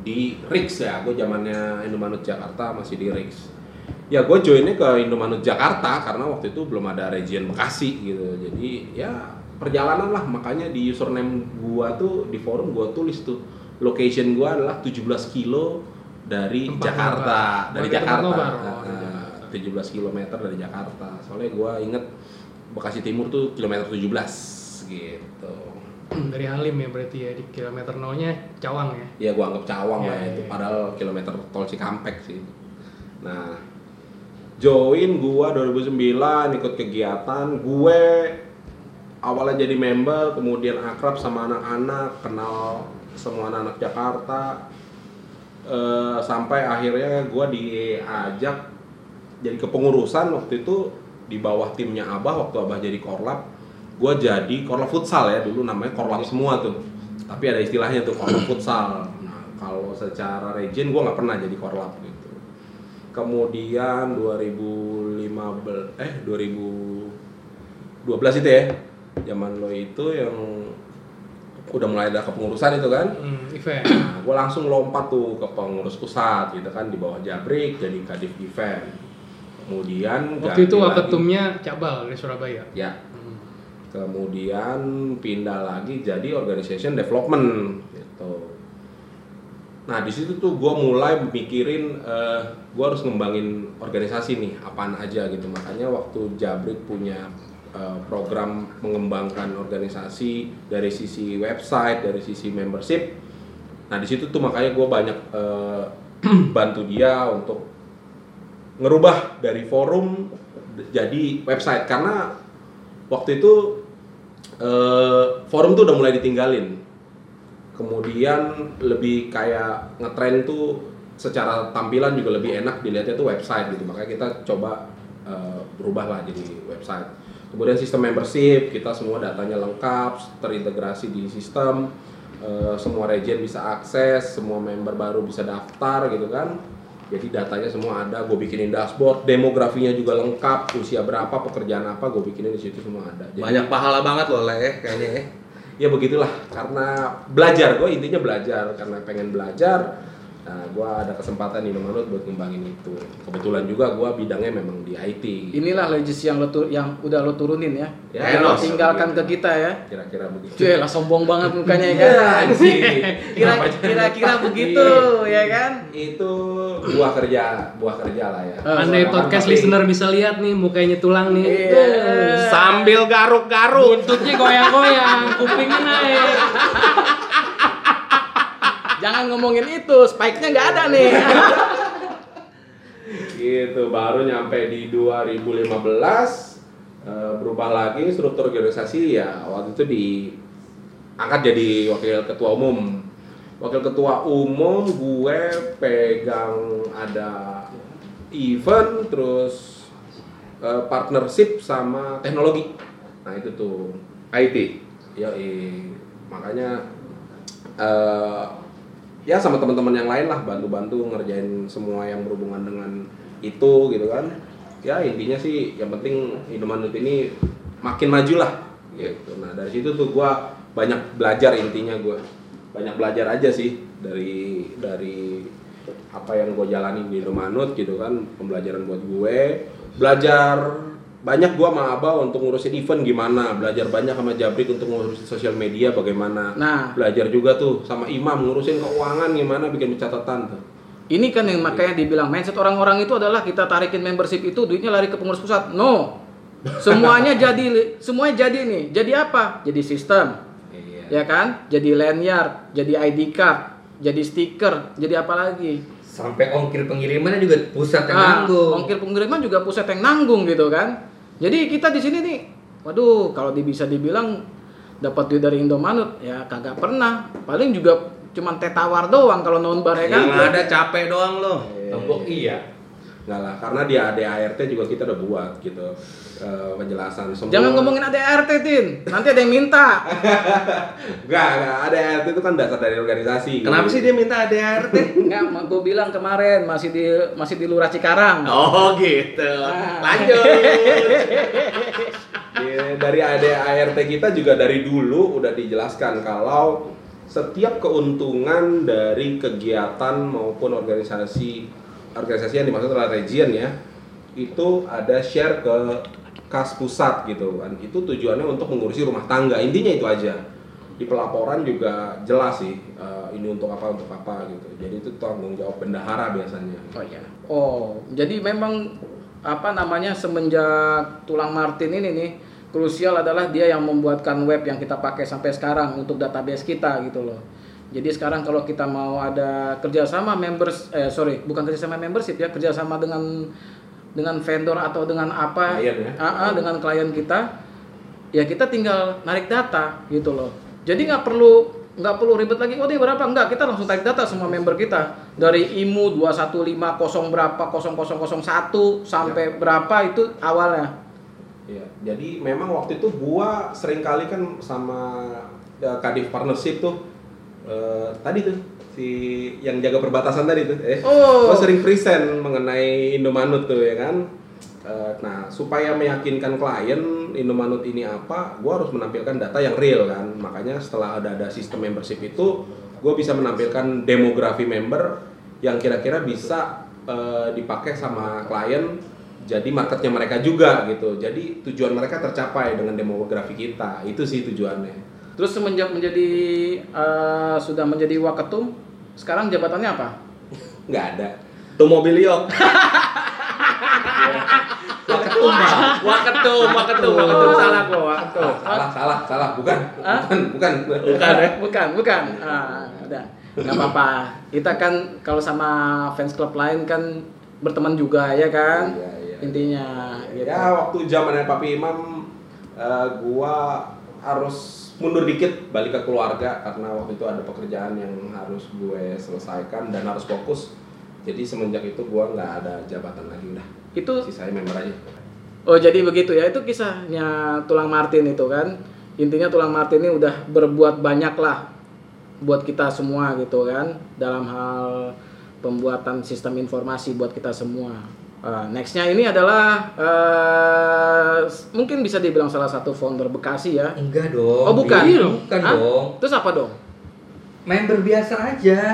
di Rix ya, gue zamannya Indomanut Jakarta masih di Rix. Ya gue joinnya ke Indomanut Jakarta karena waktu itu belum ada region Bekasi gitu. Jadi ya perjalanan lah makanya di username gua tuh di forum gua tulis tuh location gua adalah 17 kilo dari Tempat Jakarta, nobar. dari Bukan tempat Jakarta. oh, Nah, Jakarta. 17 km dari Jakarta. Soalnya gua inget Bekasi Timur tuh kilometer 17 gitu. Dari Halim ya berarti ya di kilometer nolnya Cawang ya. Ya gua anggap cawang Ya, lah ya, itu ya. padahal kilometer tol Cikampek sih. Nah, join gua 2009 ikut kegiatan gue awalnya jadi member kemudian akrab sama anak-anak kenal semua anak-anak Jakarta Eh, sampai akhirnya gua diajak jadi kepengurusan waktu itu di bawah timnya Abah waktu Abah jadi korlap gua jadi korlap futsal ya dulu namanya korlap semua tuh tapi ada istilahnya tuh korlap futsal nah kalau secara region gua nggak pernah jadi korlap gitu kemudian 2015 eh 2012 itu ya zaman lo itu yang udah mulai ada kepengurusan itu kan Hmm, event. Nah, gue langsung lompat tuh ke pengurus pusat gitu kan di bawah Jabrik jadi kadif event. Kemudian Waktu itu waketumnya Cabal dari Surabaya. Ya. Kemudian pindah lagi jadi organization development gitu. Nah di situ tuh gue mulai mikirin gue harus ngembangin organisasi nih apaan aja gitu makanya waktu Jabrik punya eh, program mengembangkan organisasi dari sisi website dari sisi membership nah di situ tuh makanya gue banyak eh, bantu dia untuk ngerubah dari forum jadi website karena waktu itu eh, forum tuh udah mulai ditinggalin. Kemudian lebih kayak ngetren tuh secara tampilan juga lebih enak dilihatnya tuh website gitu. Makanya kita coba eh, berubah lah jadi website. Kemudian sistem membership kita semua datanya lengkap terintegrasi di sistem eh, semua region bisa akses semua member baru bisa daftar gitu kan jadi datanya semua ada gue bikinin dashboard demografinya juga lengkap usia berapa pekerjaan apa gue bikinin di situ semua ada Jadi- Banyak pahala banget loh leh kayaknya ya. ya begitulah karena belajar gue intinya belajar karena pengen belajar nah gue ada kesempatan di Indomaret buat ngembangin itu kebetulan juga gue bidangnya memang di IT Inilah legacy yang lo tur- yang udah lo turunin ya. Ya, yang lo enos. tinggalkan ke kita ya. kira-kira begitu Cuy lah sombong banget mukanya ya kan. Ya, jadi- Kira-kira begitu ya kan. itu buah kerja buah kerja lah ya Eh, Andai podcast kan listener bisa lihat nih mukanya tulang nih. Iya. Tuh. Sambil garuk-garuk. Buntutnya goyang-goyang, kupingnya naik. Jangan ngomongin itu, spike-nya nggak ada nih. gitu baru nyampe di 2015 eh, berubah lagi struktur organisasi ya waktu itu diangkat jadi wakil ketua umum wakil ketua umum gue pegang ada event terus eh, partnership sama teknologi nah itu tuh IT. ya makanya eh ya sama teman-teman yang lain lah bantu-bantu ngerjain semua yang berhubungan dengan itu gitu kan. Ya intinya sih yang penting Indomaret ini makin maju lah gitu. Nah dari situ tuh gua banyak belajar intinya gua. Banyak belajar aja sih dari dari apa yang gue jalani di Indomanut gitu kan pembelajaran buat gue. Belajar banyak gua sama Abah untuk ngurusin event gimana, belajar banyak sama Jabrik untuk ngurusin sosial media bagaimana. Nah. belajar juga tuh sama Imam ngurusin keuangan gimana bikin catatan tuh. Ini kan yang makanya dibilang mindset orang-orang itu adalah kita tarikin membership itu duitnya lari ke pengurus pusat. No. Semuanya jadi semuanya jadi nih. Jadi apa? Jadi sistem. Iya. Ya kan? Jadi lanyard, jadi ID card, jadi stiker, jadi apa lagi? Sampai ongkir pengirimannya juga pusat yang Ah, nanggung. ongkir pengiriman juga pusat yang nanggung gitu kan. Jadi kita di sini nih, waduh, kalau bisa dibilang dapat duit dari Indomaret ya kagak pernah. Paling juga cuman teh tawar doang kalau nonbar ya kan. Yang ada capek doang lo. Tombok iya. Enggak lah, karena di ADART juga kita udah buat gitu eh, penjelasan semua. Jangan ngomongin ADRT, Tin. Nanti ada yang minta. Enggak, enggak. ADART itu kan dasar dari organisasi. Kenapa sih dia minta ADRT? Enggak, gue bilang kemarin masih di masih di Lurah Cikarang. Oh gitu. Ah. Lanjut. Ya, dari ADART kita juga dari dulu udah dijelaskan kalau setiap keuntungan dari kegiatan maupun organisasi organisasi yang dimaksud adalah region ya itu ada share ke kas pusat gitu kan. Itu tujuannya untuk mengurusi rumah tangga. Intinya itu aja. Di pelaporan juga jelas sih eh, ini untuk apa untuk apa gitu. Jadi itu tanggung jawab bendahara biasanya. Oh iya. Oh, jadi memang apa namanya semenjak tulang Martin ini nih krusial adalah dia yang membuatkan web yang kita pakai sampai sekarang untuk database kita gitu loh. Jadi sekarang kalau kita mau ada kerjasama members, eh sorry bukan kerjasama membership ya kerjasama dengan dengan vendor atau dengan apa, Klien ya? Ah, ah, dengan klien kita, ya kita tinggal narik data gitu loh. Jadi nggak perlu nggak perlu ribet lagi. Oh dia berapa? Enggak, kita langsung tarik data semua member kita dari IMU 2150 berapa 0001 sampai berapa itu awalnya. Iya, jadi memang waktu itu gua sering kali kan sama ya, Kadif Partnership tuh eh, tadi tuh si yang jaga perbatasan tadi tuh eh Oh. gua sering present mengenai Indomanut tuh ya kan. Eh, nah, supaya meyakinkan klien Indomanut ini apa, gua harus menampilkan data yang real kan. Makanya setelah ada ada sistem membership itu, gua bisa menampilkan demografi member yang kira-kira bisa eh, dipakai sama klien jadi marketnya mereka juga gitu. Jadi tujuan mereka tercapai dengan demografi kita. Itu sih tujuannya. Terus semenjak menjadi eh, sudah menjadi waketum, sekarang jabatannya apa? Nggak ada. Tuh mobil yok. Waketum, waketum, waketum, waketum salah kok, waketum. Salah, salah, salah. Bukan, Hah? bukan, bukan. Bukan ya? Bukan, bukan. Ah, udah. Apa-apa. Kita kan kalau sama fans club lain kan berteman juga ya kan? Iya, iya. Intinya gitu. Ya waktu zamannya Papi Imam, eh, gua harus mundur dikit balik ke keluarga karena waktu itu ada pekerjaan yang harus gue selesaikan dan harus fokus. Jadi semenjak itu gua nggak ada jabatan lagi udah. Itu Sisanya member aja. Oh jadi begitu ya itu kisahnya Tulang Martin itu kan intinya Tulang Martin ini udah berbuat banyak lah buat kita semua gitu kan dalam hal pembuatan sistem informasi buat kita semua. Uh, nextnya ini adalah eh, s- mungkin bisa dibilang salah satu founder Bekasi ya. Enggak dong. Oh, bukan? Iya, bukan Hah? dong. Terus apa dong? Member biasa aja.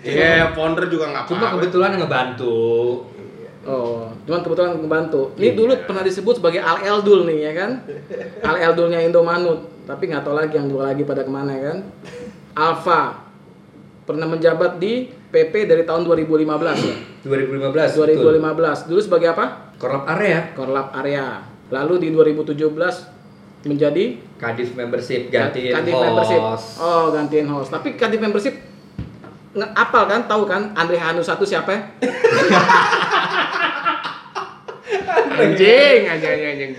Iya, founder juga nggak Cuma apa-apa. kebetulan ngebantu. Oh, cuman kebetulan membantu. Ini dulu pernah disebut sebagai Al Eldul nih ya kan? Al Eldulnya Indomanut, tapi nggak tahu lagi yang dua lagi pada ke mana ya kan? Alfa pernah menjabat di PP dari tahun 2015 ya. 2015. betul. 2015. Dulu sebagai apa? Korlap area. Korlap area. Lalu di 2017 menjadi Kadif membership gantiin Kadif host. membership. Oh, gantiin host. Tapi Kadif membership nge- apal kan? Tahu kan Andre Hanu satu siapa? anjing, anjing, anjing.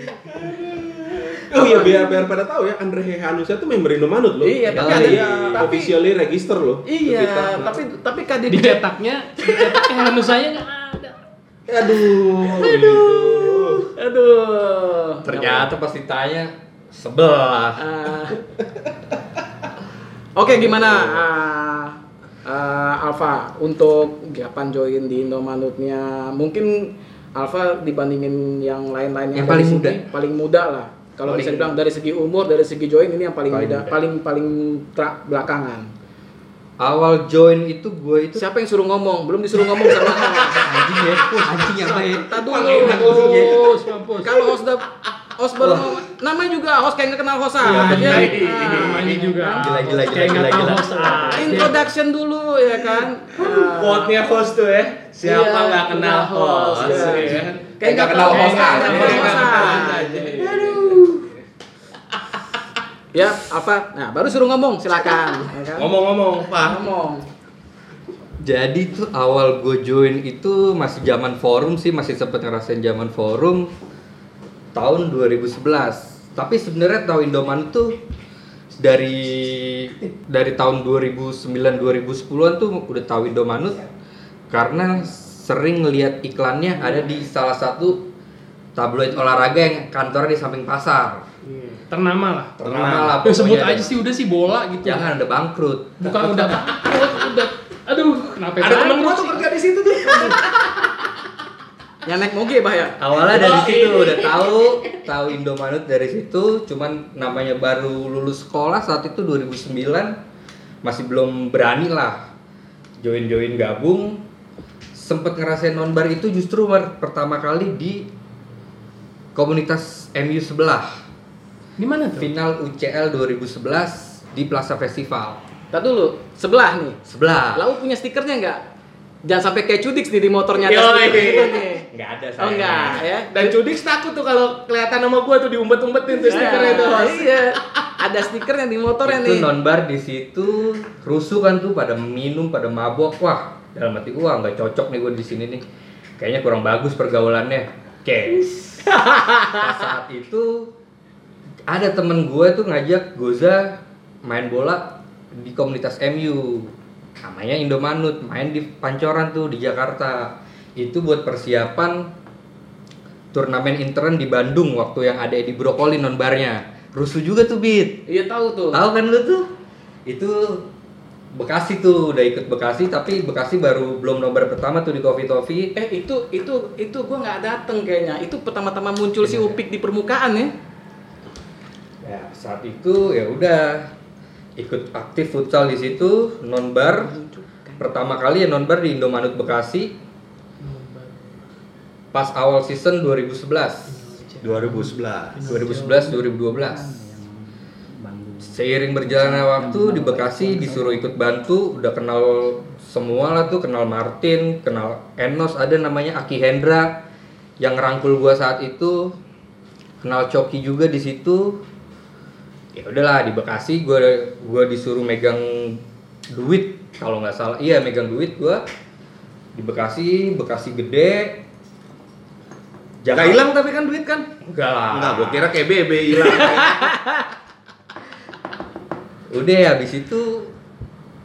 Oh iya biar biar pada tahu ya Andre Hanusa tuh member Indomanut loh. Iya, tapi ada- dia tapi- officially register loh. Iya, tapi tapi Kadif dicetaknya dicetaknya hanusanya nggak ada Aduh. Aduh. Aduh. Ternyata pas ditanya sebelah. Ah. Oke, gimana ah, ah, Alfa untuk kapan join di Indomanutnya? Mungkin Alfa dibandingin yang lain-lain Yang paling sini, muda. paling muda lah. Kalau bisa dibilang dari segi umur, dari segi join ini yang paling, Paling muda. paling paling tra- belakangan. awal join itu gue itu Siapa yang suruh ngomong? Belum disuruh ngomong sama anjing ya anjing apa ya Kita dulu. Mampus, mampus. Kalau host udah host baru namanya juga host kayak nggak kenal host Iya, aja. iya, Ah. namanya juga. Gila, gila, gila, nggak tahu gila. host aja. Introduction dulu ya kan. Ah. Quote-nya host tuh ya. Siapa Iya, nggak kenal host? Iya. ya. Kayak nggak kenal host aja. nggak kenal Kayak host nggak kenal aja. aja. Ya, apa? Nah, baru suruh ngomong, silakan. Ya kan? Ngomong-ngomong, Pak. Ngomong. Jadi tuh awal gue join itu masih zaman forum sih, masih sempet ngerasain zaman forum tahun 2011. Tapi sebenarnya tahu Indomaret tuh dari dari tahun 2009 2010-an tuh udah tahu Indomaret karena sering ngelihat iklannya ada di salah satu tabloid olahraga yang kantornya di samping pasar. Ternama lah. Ternama lah. Ya sebut aja sih udah sih bola gitu. Jangan ada bangkrut. Bukan udah takut, udah. Aduh, kenapa Ada temen bangkrut gua tuh kerja di situ tuh. Yang naik moge bah ya. Awalnya dari Oh, situ iya. udah tahu, tahu Indomaret dari situ, cuman namanya baru lulus sekolah saat itu 2009 masih belum berani lah join-join gabung. Sempet ngerasain nonbar itu justru pertama kali di komunitas MU sebelah. Di mana tuh? Final UCL 2011 di Plaza Festival. Tadi dulu, sebelah nih. Sebelah. Lau punya stikernya nggak? Jangan sampai kayak Cudix nih di motornya ada stiker gitu nih. Enggak ada Oh enggak ya. Dan Cudix takut tuh kalau kelihatan sama gua tuh diumpet-umpetin tuh stikernya itu. Nah, host. Iya. Ada stikernya di motornya itu nih. nonbar di situ rusuh kan tuh pada minum pada mabok wah dalam hati gua nggak cocok nih gua di sini nih kayaknya kurang bagus pergaulannya oke Pas saat itu ada temen gua tuh ngajak Goza main bola di komunitas MU namanya Indomanut main di Pancoran tuh di Jakarta itu buat persiapan turnamen intern di Bandung waktu yang ada di Brokoli nonbarnya rusuh juga tuh Bit Iya tahu tuh. Tahu kan lu tuh? Itu Bekasi tuh udah ikut Bekasi tapi Bekasi baru belum nomor pertama tuh di Coffee Toffee. Eh itu itu itu gua nggak dateng kayaknya. Itu pertama-tama muncul si Upik di permukaan ya. Ya, saat itu ya udah ikut aktif futsal di situ, nonbar. Pertama kali ya nonbar di Indomanut Bekasi pas awal season 2011. 2011. 2011 2012. Seiring berjalannya waktu di Bekasi disuruh ikut bantu, udah kenal semua lah tuh, kenal Martin, kenal Enos, ada namanya Aki Hendra yang ngerangkul gua saat itu, kenal Coki juga di situ. Ya udahlah di Bekasi gua gua disuruh megang duit kalau nggak salah, iya megang duit gua di Bekasi, Bekasi gede. Gak hilang tapi kan duit kan? Enggak lah. Enggak, gua kira kayak BB hilang. Udah ya, habis itu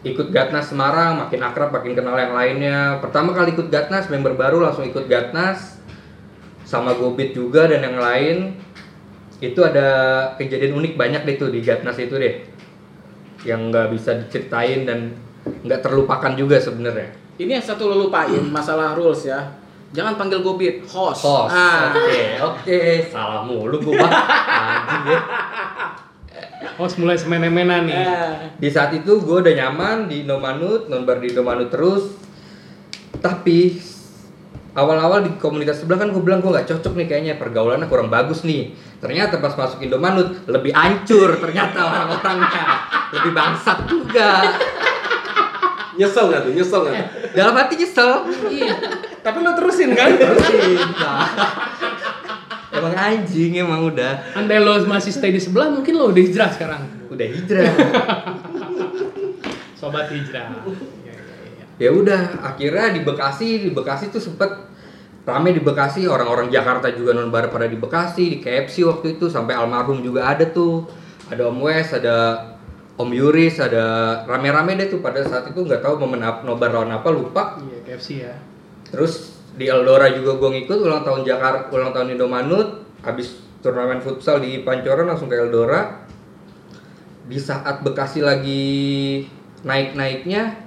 ikut Gatnas Semarang, makin akrab, makin kenal yang lainnya. Pertama kali ikut Gatnas, member baru langsung ikut Gatnas sama Gobit juga dan yang lain. Itu ada kejadian unik banyak deh tuh di Gatnas itu deh. Yang nggak bisa diceritain dan nggak terlupakan juga sebenarnya. Ini yang satu lo lupain masalah rules ya. Jangan panggil gobit, host. Host. Ah. Oke, oke. Salah mulu. Anjing ya. Host mulai semena-mena nih. Eh, di saat itu gue udah nyaman di Indomanut, nonbar di Indomanut terus. Tapi awal-awal di komunitas sebelah kan gue bilang gue nggak cocok nih kayaknya pergaulannya kurang bagus nih. Ternyata pas masuk Indomanut lebih hancur ternyata orang-orangnya lebih bangsat juga. Nyesel nggak tuh? Nyesel nggak tuh? Dalam hati nyesel. Tapi lo terusin kan? Terusin. Nah. Emang anjing emang udah Andai lo masih stay di sebelah, mungkin lo udah hijrah sekarang. udah hijrah. Sobat hijrah. Ya, ya, ya. ya udah akhirnya di Bekasi di Bekasi tuh sempet rame di Bekasi orang-orang Jakarta juga non bar pada di Bekasi di KFC waktu itu sampai almarhum juga ada tuh. Ada Om Wes ada Om Yuris ada rame-rame deh tuh pada saat itu nggak tahu momen apa nobar lawan apa lupa. Iya, KFC ya. terus di Eldora juga gue ngikut ulang tahun Jakarta ulang tahun Indomanut habis turnamen futsal di Pancoran langsung ke Eldora. Di saat Bekasi lagi naik-naiknya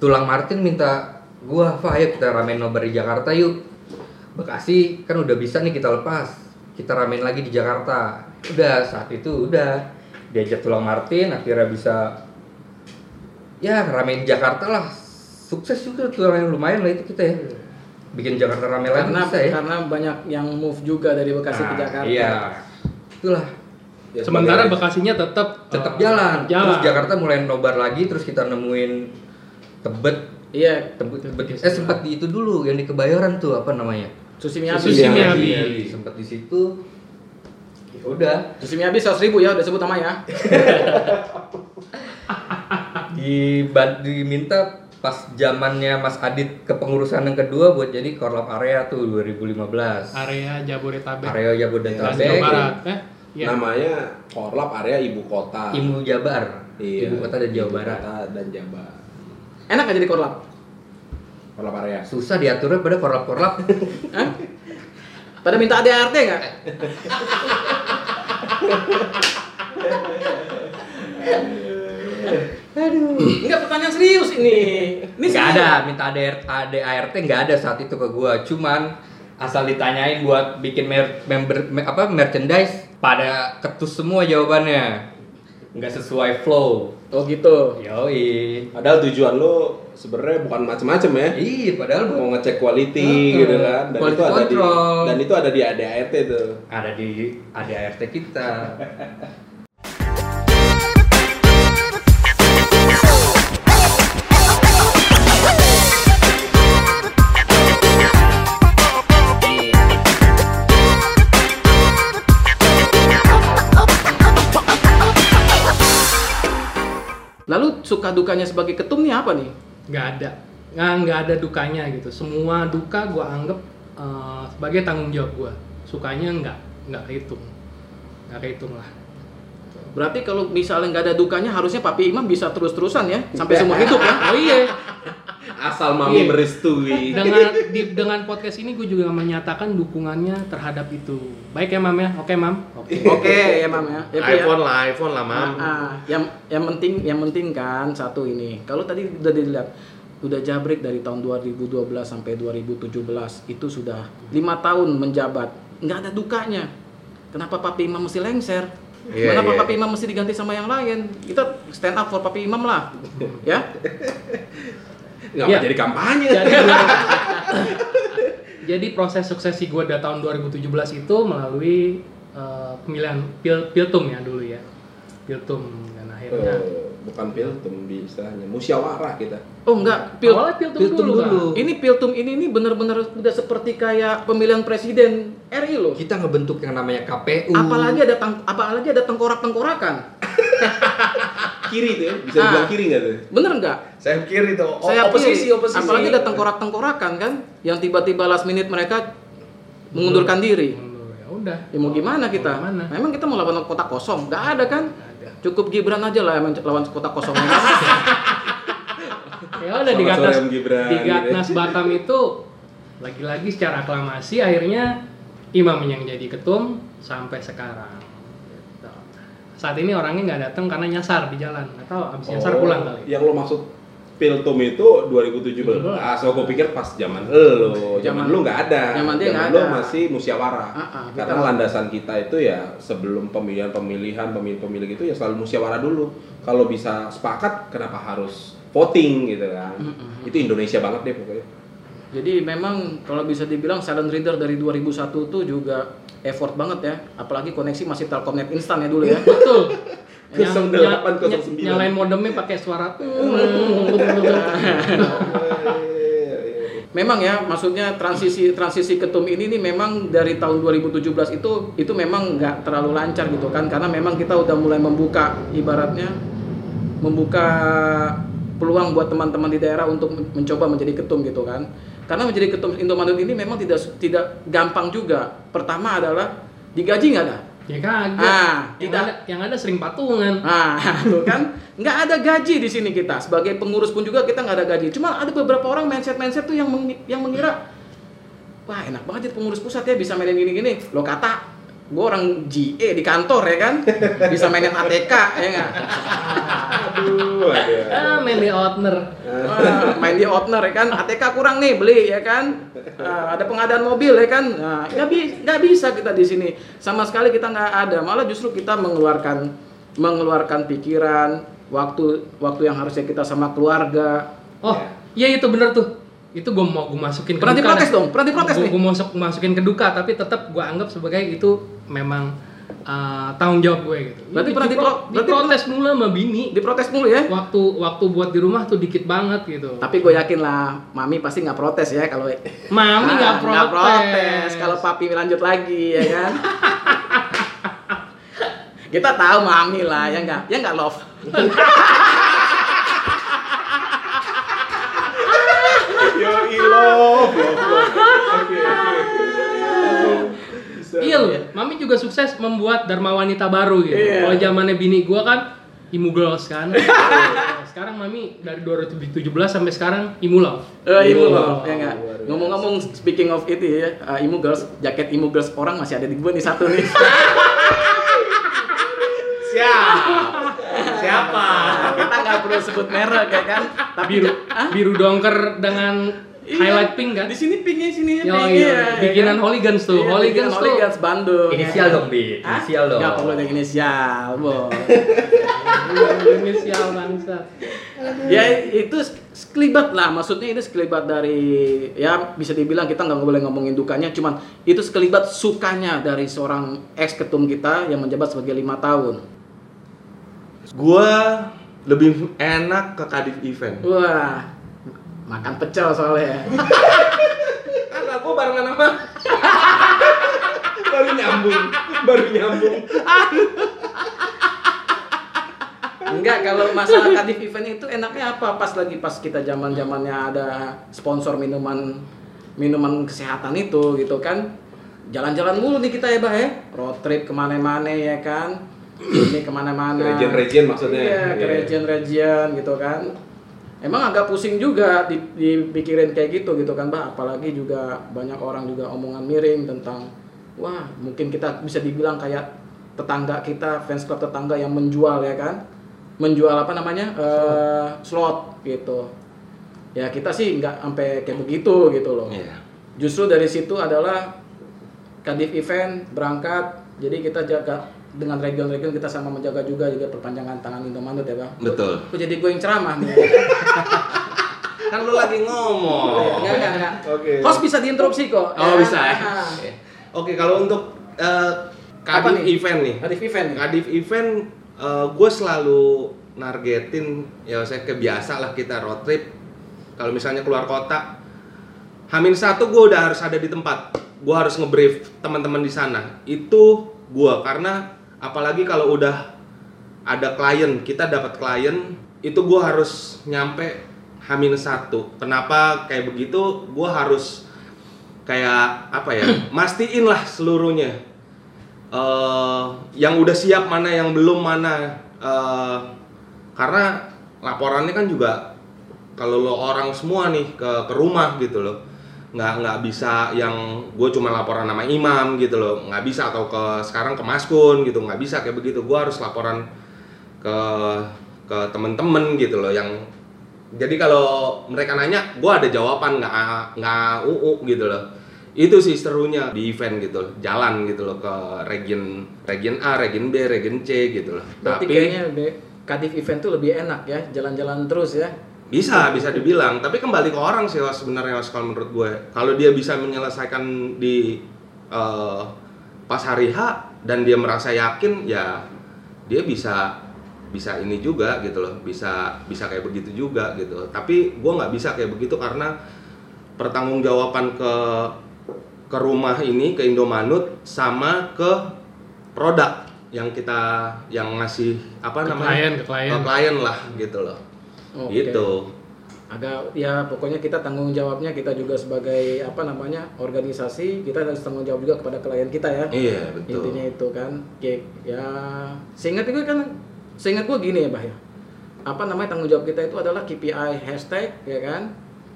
Tulang Martin minta gua Fa ayo kita ramein nobar di Jakarta yuk. Bekasi kan udah bisa nih kita lepas. Kita ramein lagi di Jakarta. Udah saat itu udah. Diajak Tulang Martin akhirnya bisa ya ramein Jakarta lah. Sukses juga tuh yang lumayan lah itu kita ya. Bikin Jakarta rame lagi karena bisa ya. karena banyak yang move juga dari Bekasi ke Nah, Jakarta. iya. Itulah. Ya, Sementara Bekasinya tetap tetap eh, jalan. jalan. terus Jakarta mulai nobar lagi terus kita nemuin tebet Iya, tebet eh sempat di itu dulu yang di kebayoran tuh apa namanya Sushi Miyabi. Sushi Iya, Miyabi. iya. sempat di situ ya udah Sushi Miyabi 100 ribu ya, udah sebut namanya. di diminta pas zamannya Mas Adit kepengurusan yang kedua buat jadi korlap area tuh 2015 area Jabodetabek. area dan Jabodetabek Jawa Barat. Eh, iya. namanya Korlap area ibu kota. Ibu Jabar Iya. ibu kota dan Jawa Ibu Barat kota dan Jabar. Enak gak jadi korlap? Korlap area. susah diaturnya pada korlap-korlap Hah? Pada minta ADRT nggak? Aduh. Enggak pertanyaan serius ini. Ini nggak serius. ada minta ADR, ADART nggak ada saat itu ke gua cuman asal ditanyain buat bikin mer- member me- apa merchandise pada ketus semua jawabannya nggak sesuai flow Oh gitu. yoi Padahal tujuan lo sebenarnya bukan macem-macem ya. iya padahal Mau ngecek quality Heeh. gitu kan. Dan Quality itu ada di dan itu ada di ADART tuh. ada di ADART kita suka dukanya sebagai ketum nih apa nih? nggak ada. Nggak nggak ada dukanya gitu. Semua duka gue anggap eh, sebagai tanggung jawab gue sukanya nggak nggak kehitung. Nggak kehitung lah. Berarti kalau misalnya nggak ada dukanya harusnya Papi Imam bisa terus-terusan ya sampai semua hidup ya. oh iya Asal mami Iya. merestui. dengan di, dengan podcast ini gue juga menyatakan dukungannya terhadap itu baik ya mam ya oke mam oke Oke ya Mam ya. Ya, ya. iPhone lah, iPhone lah, Mam. Ah, ah. yang yang penting yang penting kan satu ini. Kalau tadi udah dilihat udah jabrik dari tahun 2012 sampai 2017 itu sudah lima tahun menjabat nggak ada dukanya kenapa Papi Imam mesti lengser Iya, kenapa iya. Papi Imam mesti diganti sama yang lain kita stand up for Papi Imam lah ya Nggak Iya. jadi kampanye. jadi jadi proses suksesi gue dari tahun 2017 itu melalui eh, pemilihan pil piltum ya dulu ya piltum dan akhirnya Eh, bukan piltum istilahnya musyawarah kita. oh enggak pil awalnya piltum, Piltum dulu, dulu. Kan? ini piltum ini ini benar-benar udah seperti kayak pemilihan presiden RI loh kita ngebentuk yang namanya KPU apalagi ada tang apalagi ada tengkorak-tengkorakan Kiri tuh, ya? bisa Ah. dibilang kiri nggak tuh? bener nggak Saya kiri tuh. Oh, saya oposisi, oposisi. apalagi ada tengkorak-tengkorakan kan yang tiba-tiba last minute mereka mengundurkan diri ya udah ya mau gimana kita Mau gimana? memang kita mau lawan kota kosong nggak ada kan. Cukup Gibran aja lah yang lawan kota kosong ya udah di Gatnas di gitu ya. Gatnas Batam itu lagi-lagi secara aklamasi akhirnya Imam yang jadi ketum sampai sekarang. Gitu. saat ini orangnya nggak datang karena nyasar di jalan. Atau abis nyasar Oh, pulang kali. Yang lo maksud Piltum itu 2017. Ah, so gue pikir pas zaman lo, zaman lo nggak ada. zaman dia ada. masih musyawarah. Ah, ah, kita- Karena landasan kita itu ya sebelum pemilihan-pemilihan, pemilih-pemilih itu ya selalu musyawarah dulu. Kalau bisa sepakat, kenapa harus voting gitu kan? Mm-mm. Itu Indonesia banget deh pokoknya. jadi memang kalau bisa dibilang silent reader dari 2001 tuh juga effort banget ya apalagi koneksi masih telkomnet instan ya dulu ya betul 08, 09. ny- nyalain modemnya pakai suara Memang ya, maksudnya transisi transisi ketum ini nih memang dari tahun 2017 itu itu memang nggak terlalu lancar gitu kan, karena memang kita udah mulai membuka ibaratnya membuka peluang buat teman-teman di daerah untuk men- mencoba menjadi ketum gitu kan. Karena menjadi ketum Indomaret ini memang tidak tidak gampang juga. Pertama adalah digaji nggak ada. Ya kagak Ah, yang tidak. ada yang ada sering patungan Nah, tuh kan nggak ada gaji di sini kita. Sebagai pengurus pun juga kita nggak ada gaji. Cuma ada beberapa orang mindset-mindset tuh yang yang mengira, wah enak banget jadi pengurus pusat ya bisa mainin gini-gini. Lo kata, gue orang GE di kantor ya kan, bisa mainin ATK ya nggak? Aduh, aduh. ah main di outner Ah, main di outner ya kan, ATK kurang nih beli ya kan. Ah, ada pengadaan mobil ya kan, nah, nggak bi- nggak bisa kita di sini. Sama sekali kita nggak ada. Malah justru kita mengeluarkan mengeluarkan pikiran, waktu waktu yang harusnya kita sama keluarga. Oh, iya itu bener tuh. Itu gue mau gue masukin ke Berarti duka protes dong, berarti protes Gua- nih. Gua masuk masukin ke duka, tapi tetap gue anggap sebagai itu memang uh, tanggung jawab gue gitu. Berarti pernah dipro- dipro- berarti diprotes mulu sama bini. Diprotes mulu ya. Waktu waktu buat di rumah tuh dikit banget gitu. Tapi gue yakin lah, mami pasti nggak protes ya kalau Mami Ah, nggak protes. protes. Kalau papi lanjut lagi ya kan. Kita tahu mami lah ya nggak, ya nggak love. Yo love, love, love. Oke, oke. Iya loh, Mami juga sukses membuat Dharma Wanita baru gitu. Iya. Kalau zamannya bini gua kan Imu Girls kan. sekarang Mami dari 2017 sampai sekarang Imu Love. Eh, Imu Iya. love, ya. Ngomong-ngomong, speaking of itu ya, uh, Imu girls, jaket Imu girls orang masih ada di gue nih satu nih. Siap. Siapa? Kita nggak perlu sebut merek ya kan. Tapi Biru biru dongker dengan Iya, highlight pink kan? Di sini pinknya sini Yo, pink. iya. iya, Bikinan kan? Hooligans tuh. Iya, Hooligans tuh. Hooligans Bandung. Inisial dong, Bi. Inisial dong. Nggak perlu ada inisial, Bo. Inisial bangsa. ya itu sekelibat lah, maksudnya itu sekelibat dari ya bisa dibilang kita nggak boleh ngomongin dukanya, cuman itu sekelibat sukanya dari seorang ex ketum kita yang menjabat sebagai lima tahun. Gua lebih enak ke Kadif Event. Wah, makan pecel soalnya. Karena gua barengan sama baru nyambung, baru nyambung. Enggak, kalau masalah Kadif event itu enaknya apa? Pas lagi pas kita zaman zamannya ada sponsor minuman minuman kesehatan itu gitu kan. Jalan-jalan mulu nih kita ya, Bah ya. Road trip ke mana-mana ya kan. Ini ke mana-mana. Region-region maksudnya. Iya, ke Iya. region-region gitu kan. Emang agak pusing juga di- dipikirin kayak gitu gitu kan, Bah. Apalagi juga banyak orang juga omongan miring tentang wah, mungkin kita bisa dibilang kayak tetangga kita, fans club tetangga yang menjual ya kan. Menjual apa namanya? eh, slot gitu. Ya kita sih nggak sampai kayak begitu gitu loh. Iya. Justru dari situ adalah Kadif event berangkat, jadi kita jaga dengan region-region kita sama menjaga juga juga perpanjangan tangan Indomaret ya bang. Betul. Kok jadi gue yang ceramah nih? Kan lu lagi ngomong. Enggak enggak enggak. Oke. Host bisa diinterupsi kok. Oh, bisa ya? Oke, kalau untuk eh, Apa Kadif nih? Event nih. Kadif event. Kadif Event gue selalu nargetin ya saya kebiasa lah kita road trip. Kalau misalnya keluar kota, Hamin satu gue udah harus ada di tempat. Gue harus ngebrief teman-teman di sana. Itu gue karena apalagi kalau udah ada klien, kita dapat klien, itu gue harus nyampe Hamin satu. Kenapa kayak begitu? Gue harus kayak apa ya? Mastiin lah seluruhnya. Eh, yang udah siap mana, yang belum mana. Eh, karena laporannya kan juga kalau lo orang semua nih ke ke rumah gitu loh nggak nggak bisa yang gue cuma laporan nama imam gitu loh. Nggak bisa atau ke sekarang ke maskun gitu. Nggak bisa kayak begitu. Gue harus laporan ke ke temen-temen gitu loh yang jadi kalau mereka nanya gue ada jawaban nggak nggak uu gitu loh. Itu sih serunya di event gitu jalan gitu loh ke region region A region B region C gitu loh. Berarti kayaknya be- Kadif event tuh lebih enak ya, jalan-jalan terus ya. Bisa bisa dibilang. Tapi kembali ke orang sih Mas, sebenarnya Mas, kalau menurut gue. Kalau dia bisa menyelesaikan di eh, pas hari H dan dia merasa yakin ya dia bisa bisa ini juga gitu loh. Bisa bisa kayak begitu juga gitu. Tapi gue nggak bisa kayak begitu karena pertanggungjawaban ke ke rumah ini ke Indomanut sama ke produk yang kita yang ngasih apa Ke namanya? klien, ke klien. klien lah gitu loh Oke. gitu Agak ya pokoknya kita tanggung jawabnya kita juga sebagai apa namanya organisasi kita harus tanggung jawab juga kepada klien kita ya. iya betul Intinya itu kan, kayak ya seingat gue kan, seingat gue gini ya bah ya. Apa namanya tanggung jawab kita itu adalah KPI hashtag ya kan,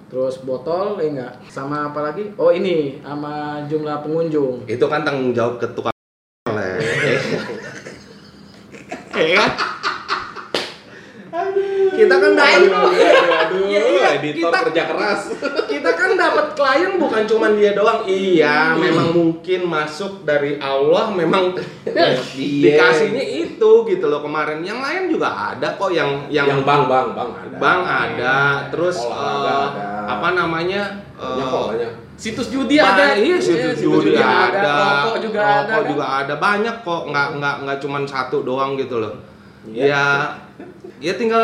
terus botol ya enggak, sama apa lagi? Oh ini sama jumlah pengunjung. itu kan tanggung jawab ke tukang oleh Ya kan? kita kan dapat Aduh, Iya, iya, kita- kerja keras. kita kan dapat klien bukan cuma dia doang iya memang mungkin masuk dari Allah memang Iya. dikasihnya itu itu gitu loh kemarin. Yang lain juga ada kok yang yang, Yang bang bang bang ada. Bang ada, terus Olahraga eh, ada. apa namanya? Banyak kok banyak. Situs judi ada. Iya, situs judi ada, Rokok juga ada. rokok kan? juga ada, banyak kok, nggak nggak nggak cuman satu doang gitu loh. Iya. Ya, ya tinggal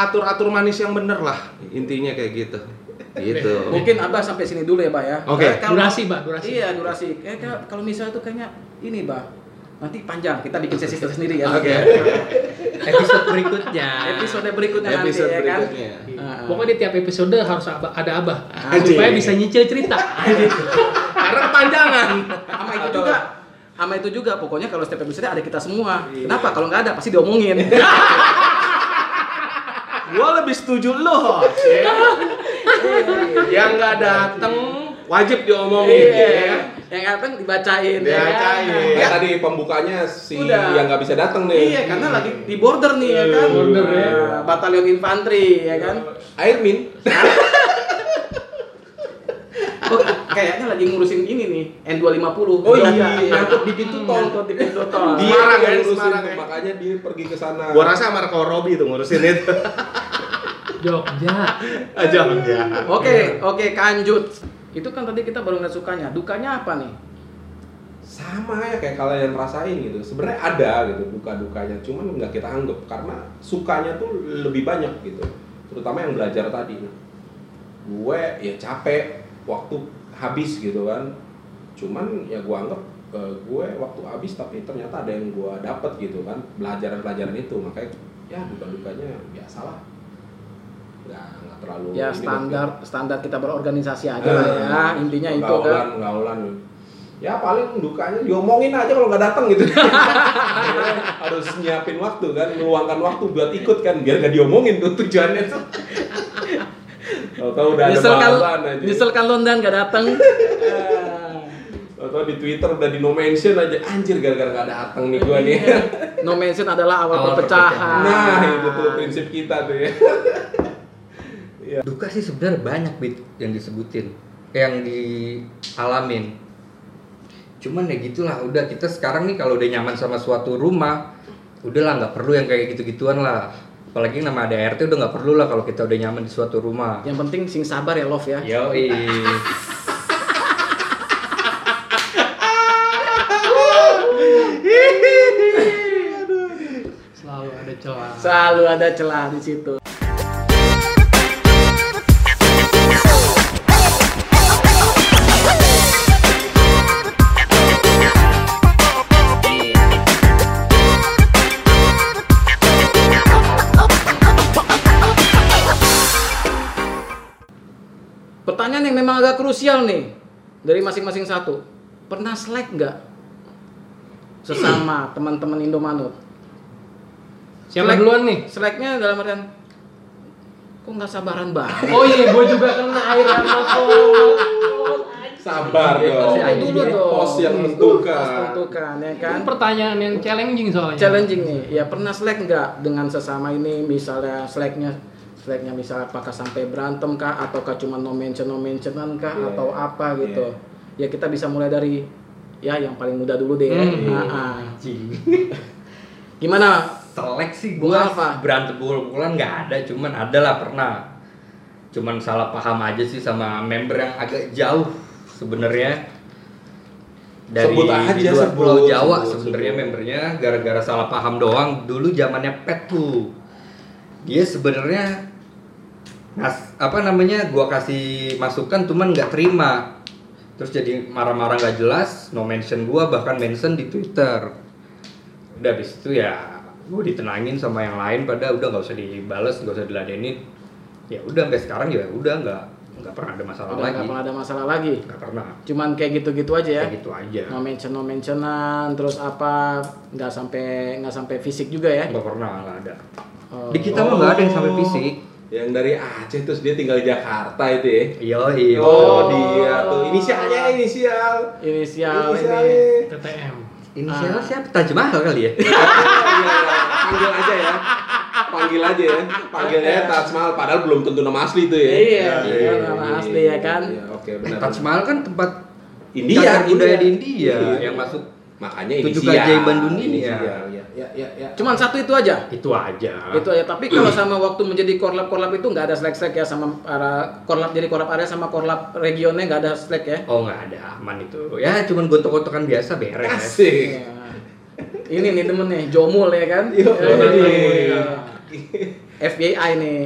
atur-atur manis yang bener lah, intinya kayak gitu. Gitu. Mungkin Abah sampai sini dulu ya, Pak ya. Oke. Kalau- Durasi, Pak, durasi. Iya, durasi. Kayak kayak kalau misalnya tuh kayaknya ini, Bah. Nanti panjang, kita bikin sesi sendiri ya. Oke. Episode berikutnya. Episode berikutnya Episode nanti ya kan. berikutnya. Ah. Pokoknya di tiap episode harus abah- ada abah Anjing. supaya bisa nyicil cerita. Karena kepanjangan. sama itu juga sama itu juga pokoknya kalau setiap episode ada kita semua kenapa kalau nggak ada pasti diomongin Gua lebih setuju lo. yang nggak dateng wajib diomongin. iya ya. yang datang dibacain ya kan? Dibacain. Ya. tadi pembukanya si Udah. yang nggak bisa datang nih. iya karena lagi di border nih ya kan Border, ya. Nah, batalion infanteri ya kan Air min. oh, kayaknya lagi ngurusin ini nih N250 Oh iya, nyangkut di pintu tol. Nyangkut di pintu tol Dia Semarang yang ya, ngurusin, Semarang ya. makanya dia pergi ke sana. Gua rasa Marco Robbie tuh ngurusin itu. Jogja. Aja ya. oke oke kanjut itu kan tadi kita baru ngeliat sukanya dukanya apa nih sama ya kayak kalian rasain gitu. Sebenarnya ada gitu duka-dukanya, cuman nggak kita anggap karena sukanya tuh lebih banyak gitu. Terutama yang belajar tadi. Gue ya capek waktu habis gitu kan. Cuman ya gue anggap eh, gue waktu habis tapi ternyata ada yang gue dapet gitu kan pelajaran-pelajaran itu makanya ya duka-dukanya biasalah nggak nggak terlalu ya ini buat standar standar kita berorganisasi aja Ah, lah ya intinya itu kan gaulan. Ya paling dukanya diomongin aja kalau nggak datang gitu. Harus nyiapin waktu kan, meluangkan waktu buat ikut kan, biar nggak diomongin tuh tujuannya tuh. Tahu udah ada nyesel kan bahan aja. nyesel kan London gak datang Tahu di Twitter udah di no mention aja, anjir gara-gara nggak datang nih gua nih. Iya. no mention adalah awal, Awal perpecahan Nah itu tuh prinsip kita tuh ya. Duka sih sebenarnya banyak bit yang disebutin, yang dialamin. Cuman ya gitulah, udah kita sekarang nih kalau udah nyaman sama suatu rumah, udahlah nggak perlu yang kayak gitu-gituan lah. Apalagi nama ADRT udah nggak perlu lah kalau kita udah nyaman di suatu rumah. yang penting sing sabar ya love ya Yoi. Selalu ada celah. selalu ada celah di situ Pertanyaan yang memang agak krusial nih dari masing-masing satu. Pernah slack nggak sesama teman-teman Indomanut? Siapa Slack- duluan nih? Slacknya dalam artian kok nggak sabaran banget? Oh iya, gue juga kena air Sabar dong. Masih anjing dulu ya. dong. Pos yang Pos menentukan. menentukan ya kan. Kan pertanyaan yang challenging soalnya. Challenging nih. Ya pernah slack nggak dengan sesama ini misalnya slacknya slacknya misalnya apakah sampai berantem kah ataukah cuma no mention no mentionan kah Iya. atau apa gitu. Ya kita bisa mulai dari ya yang paling muda dulu deh. Hmm. Nah, ah. Anjing. Gimana? Selek sih Bung gua Alfa. berantem pukul-pukulan nggak ada, cuman ada lah pernah. Cuman salah paham aja sih sama member yang agak jauh sebenarnya. Dari Sebut aja, di luar sebut, Pulau Jawa sebenarnya membernya gara-gara salah paham doang. Dulu zamannya pet tuh. Dia sebenarnya ngas, apa namanya gua kasih masukan cuman nggak terima. Terus jadi marah-marah nggak jelas no mention gua bahkan mention di Twitter. Udah habis itu ya gue ditenangin sama yang lain pada udah nggak usah dibales nggak usah diladenin. Ya udah sampai sekarang ya udah nggak nggak pernah ada masalah Udah lagi. nggak pernah ada masalah lagi. nggak pernah. Cuman kayak gitu-gitu aja ya. kayak gitu aja. No mention no mentionan terus apa nggak sampai nggak sampai fisik juga ya. nggak pernah nggak ada. Oh. di kita mah nggak ada yang sampai fisik Yang dari Aceh terus dia tinggal di Jakarta itu ya. iya iya Oh, dia tuh inisialnya inisial. Inisial ini. Inisialnya. TTM. inisialnya siapa Taj Mahal kali ya Iya, iya. Panggil aja ya. Panggil aja ya. Panggilnya Taj Mahal padahal belum tentu nama asli itu ya. Iya, iya, nama asli ya kan. Iya, oke benar. Taj Mahal kan tempat India, budaya di India Iya. yang masuk Makanya Tujuh inisial. keajaiban dunia. Inisial, ya, ya, ya, ya. Cuman satu itu aja. Itu aja. Itu aja. Tapi kalau sama waktu menjadi korlap korlap itu nggak ada slack slack ya sama para korlap jadi korlap area sama korlap regionnya nggak ada slack ya. Oh nggak ada aman itu. Ya cuman gontok-gontokan biasa beres. Asik. Ya. Ini nih temen nih, Jomul ya kan? Yo, Eh, FBI nih.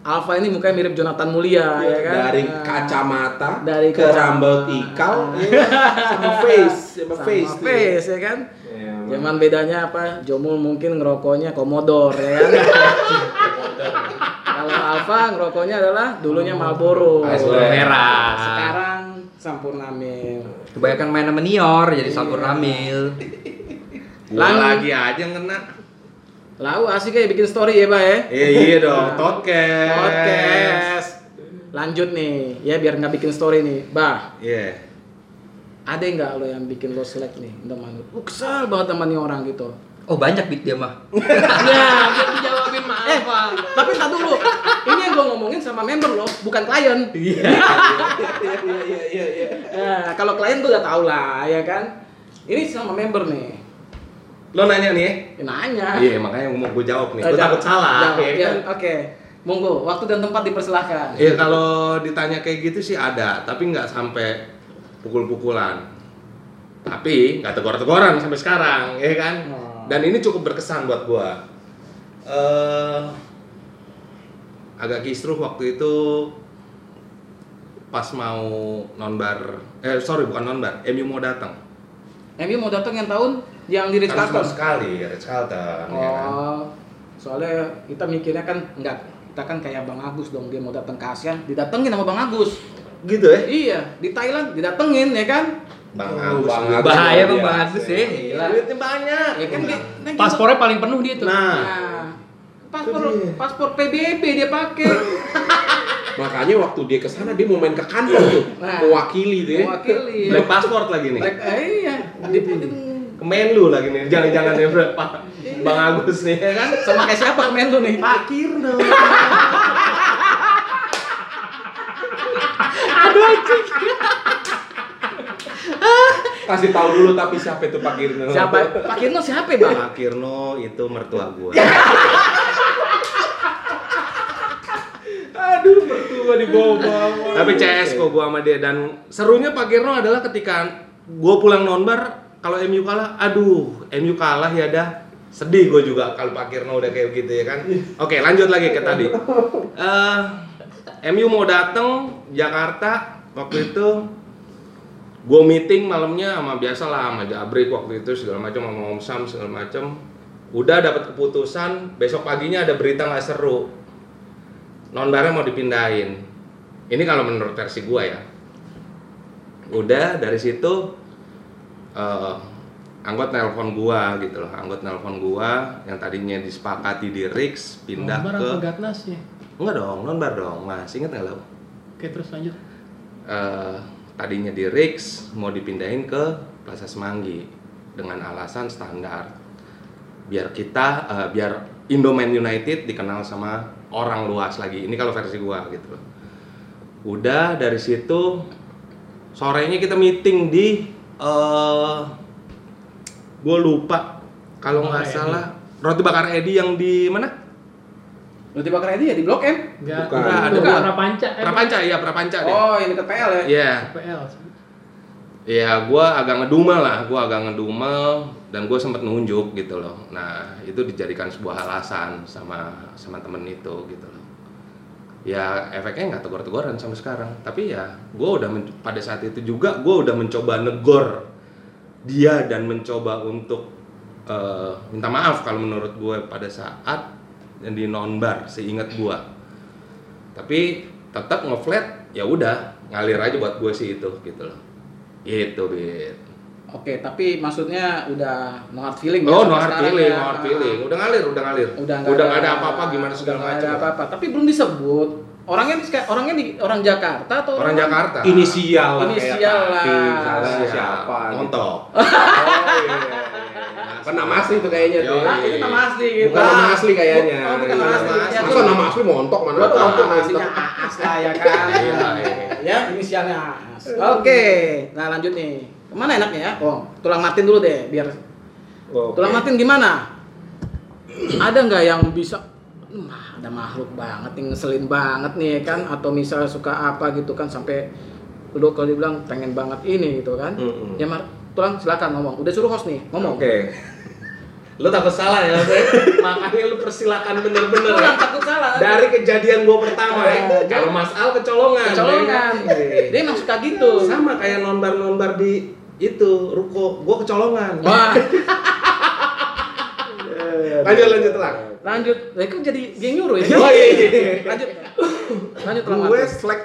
Alpha ini mukanya mirip Jonathan Mulia ya kan? Dari Nah, kacamata dari ke rambut ikal ya, sama face, sama, sama face. face, ya kan? Ya, Cuman bedanya apa? Jomul mungkin ngerokoknya Commodore ya kan? Kalau Alpha ngerokoknya adalah dulunya Marlboro. Marlboro merah. Sekarang Sampurna Mil. Kebanyakan main sama Nior jadi Sampur Ramil. Gua Lang- lagi aja yang kena. Lau asik kayak bikin story ya, Pak ya? Eh, iya dong, podcast. Podcast. Lanjut nih, ya biar nggak bikin story nih. Bah, Iya. ada nggak lo yang bikin lo selek nih teman lo? Lu kesel banget sama nih orang gitu. Oh banyak bit dia mah. Ya, biar dijawabin mah eh, tapi tak dulu. Ini yang gue ngomongin sama member lo, bukan klien. Iya, iya, iya, iya. Nah, kalau klien tuh udah tau lah, ya kan? Ini sama member nih. Lo nanya nih ya? Ya, nanya. Iya, makanya mau gue jawab nih. Eh, Gue takut salah. Jawab, ya kan? Oke. Monggo, waktu dan tempat dipersilahkan. Iya, kalau ditanya kayak gitu sih ada, tapi nggak sampai pukul-pukulan. Tapi nggak tegur-teguran sampai sekarang, ya kan? Oh. Dan ini cukup berkesan buat gua. Eh, agak kisruh waktu itu pas mau nonbar, eh sorry bukan nonbar, MU mau datang. MU mau datang yang tahun yang di Ritz Kan Carlton. sekali, Ritz Carlton. ya kan? Oh, soalnya kita mikirnya kan enggak, kita kan kayak Bang Agus dong, dia mau datang ke ASEAN, didatengin sama Bang Agus. Gitu ya? Iya, di Thailand didatengin ya kan? Bang Oh, Agus. Bang Agus. Bahaya bang. Bang Agus ya. Gila. Duitnya banyak. Ya kan dia, kan kita- Paspornya paling penuh dia tuh. Nah, Nah, paspor dia. paspor PBB dia pakai. Makanya waktu dia ke sana dia mau main ke kantor tuh, Nah. mewakili dia. Mewakili. black passport lagi nih. Black- eh, iya, di, Kemenlu lagi nih, jangan-jangan ya Bro. Pak Bang Agus nih ya kan. sama kayak siapa kemen lu nih? Pak Kirno. Kasih tahu dulu tapi siapa itu Pak Kirno. Siapa? Pak Kirno siapa, Bang? Pak Kirno itu mertua gua. Aduh, mertua dibawa-bawa. Tapi CS kok gua sama dia dan serunya Pak Kirno adalah ketika gua pulang nonbar kalau MU kalah, aduh, MU kalah ya dah. Sedih gue juga kalau Pak Kirno udah kayak gitu ya kan. Oke, lanjut lagi ke tadi. Eh, MU mau dateng Jakarta waktu itu gue meeting malamnya sama biasa lah sama Jabrik waktu itu segala macam sama Om Sam segala macam udah dapat keputusan besok paginya ada berita nggak seru nonbarnya mau dipindahin ini kalau menurut versi gua ya udah dari situ eh anggot nelpon gua gitu loh anggot nelpon gua yang tadinya disepakati di Rix pindah ke apa Gatnas ya? enggak dong nonbar dong mas. Inget nggak lo? Oke terus lanjut. eh, tadinya di Rix mau dipindahin ke Plaza Semanggi dengan alasan standar. Biar kita eh, biar Indoman United dikenal sama orang luas lagi. Ini kalau versi gua gitu loh. Udah dari situ sorenya kita meeting di eh gue lupa kalau nggak salah roti bakar Edi yang di mana Roti bakar ini ya di Blok M? Enggak, Bukan. ada Bukan. Prapanca. Eh, Prapanca ya Prapanca deh Oh, yang dekat PL ya? Iya PL. Ya, gue agak ngedumel lah, gue agak ngedumel dan gue sempat nunjuk gitu loh. Nah, itu dijadikan sebuah alasan sama sama temen itu gitu loh. Ya, efeknya nggak tegur-teguran sampai sekarang. Tapi ya, gue udah pada saat itu juga gue udah mencoba negor dia dan mencoba untuk eh, minta maaf kalau menurut gue pada saat yang di nonbar, seingat gue. Tapi tetap ngeflat, ya udah ngalir aja buat gue sih itu gitu loh. Gitu, Bit. Oke, tapi maksudnya udah no hard feeling Oh, sampai no hard feeling, ya? no hard feeling. Udah ngalir, udah ngalir. Udah udah nggak nggak ada apa-apa gimana udah segala nggak macam. ada apa-apa. Tapi belum disebut. Orangnya di, orangnya di orang Jakarta atau Orang Jakarta. Inisial lah Inisial lah. Misalnya Siapa? siapa gitu. Montok. Oh iya. Kan nama asli itu kayaknya tuh. Yo, Ah, itu nama asli gitu. Bukan nama asli kayaknya. Oh, bukan nama asli. Ya, Masa nama asli montok mana? Tahu nama aslinya Aas lah ya kan. Iya, iya. ya, inisialnya. Oke, nah lanjut nih. Ke mana enaknya ya? Oh, tulang Martin dulu deh, biar Oke. tulang Martin gimana? Ada nggak yang bisa Wah, ada makhluk banget yang ngeselin banget nih kan atau misal suka apa gitu kan sampai lu kalau dibilang pengen banget ini gitu kan Mm-mm. ya Mar tulang silakan ngomong udah suruh host nih ngomong Oke. Lu takut salah ya? Makanya lu persilakan bener-bener Lu ya. takut salah Dari kejadian gua pertama ya. Ah, Kalau Mas Al kecolongan. kecolongan ya kan? dia emang suka gitu Sama kayak nonbar-nonbar di itu ruko, gua kecolongan. wah. Lanjut lanjut lah. lanjut. Nah, itu jadi dia nyuruh ya Oh, iya, iya. lanjut. Lanjut tulang gue selek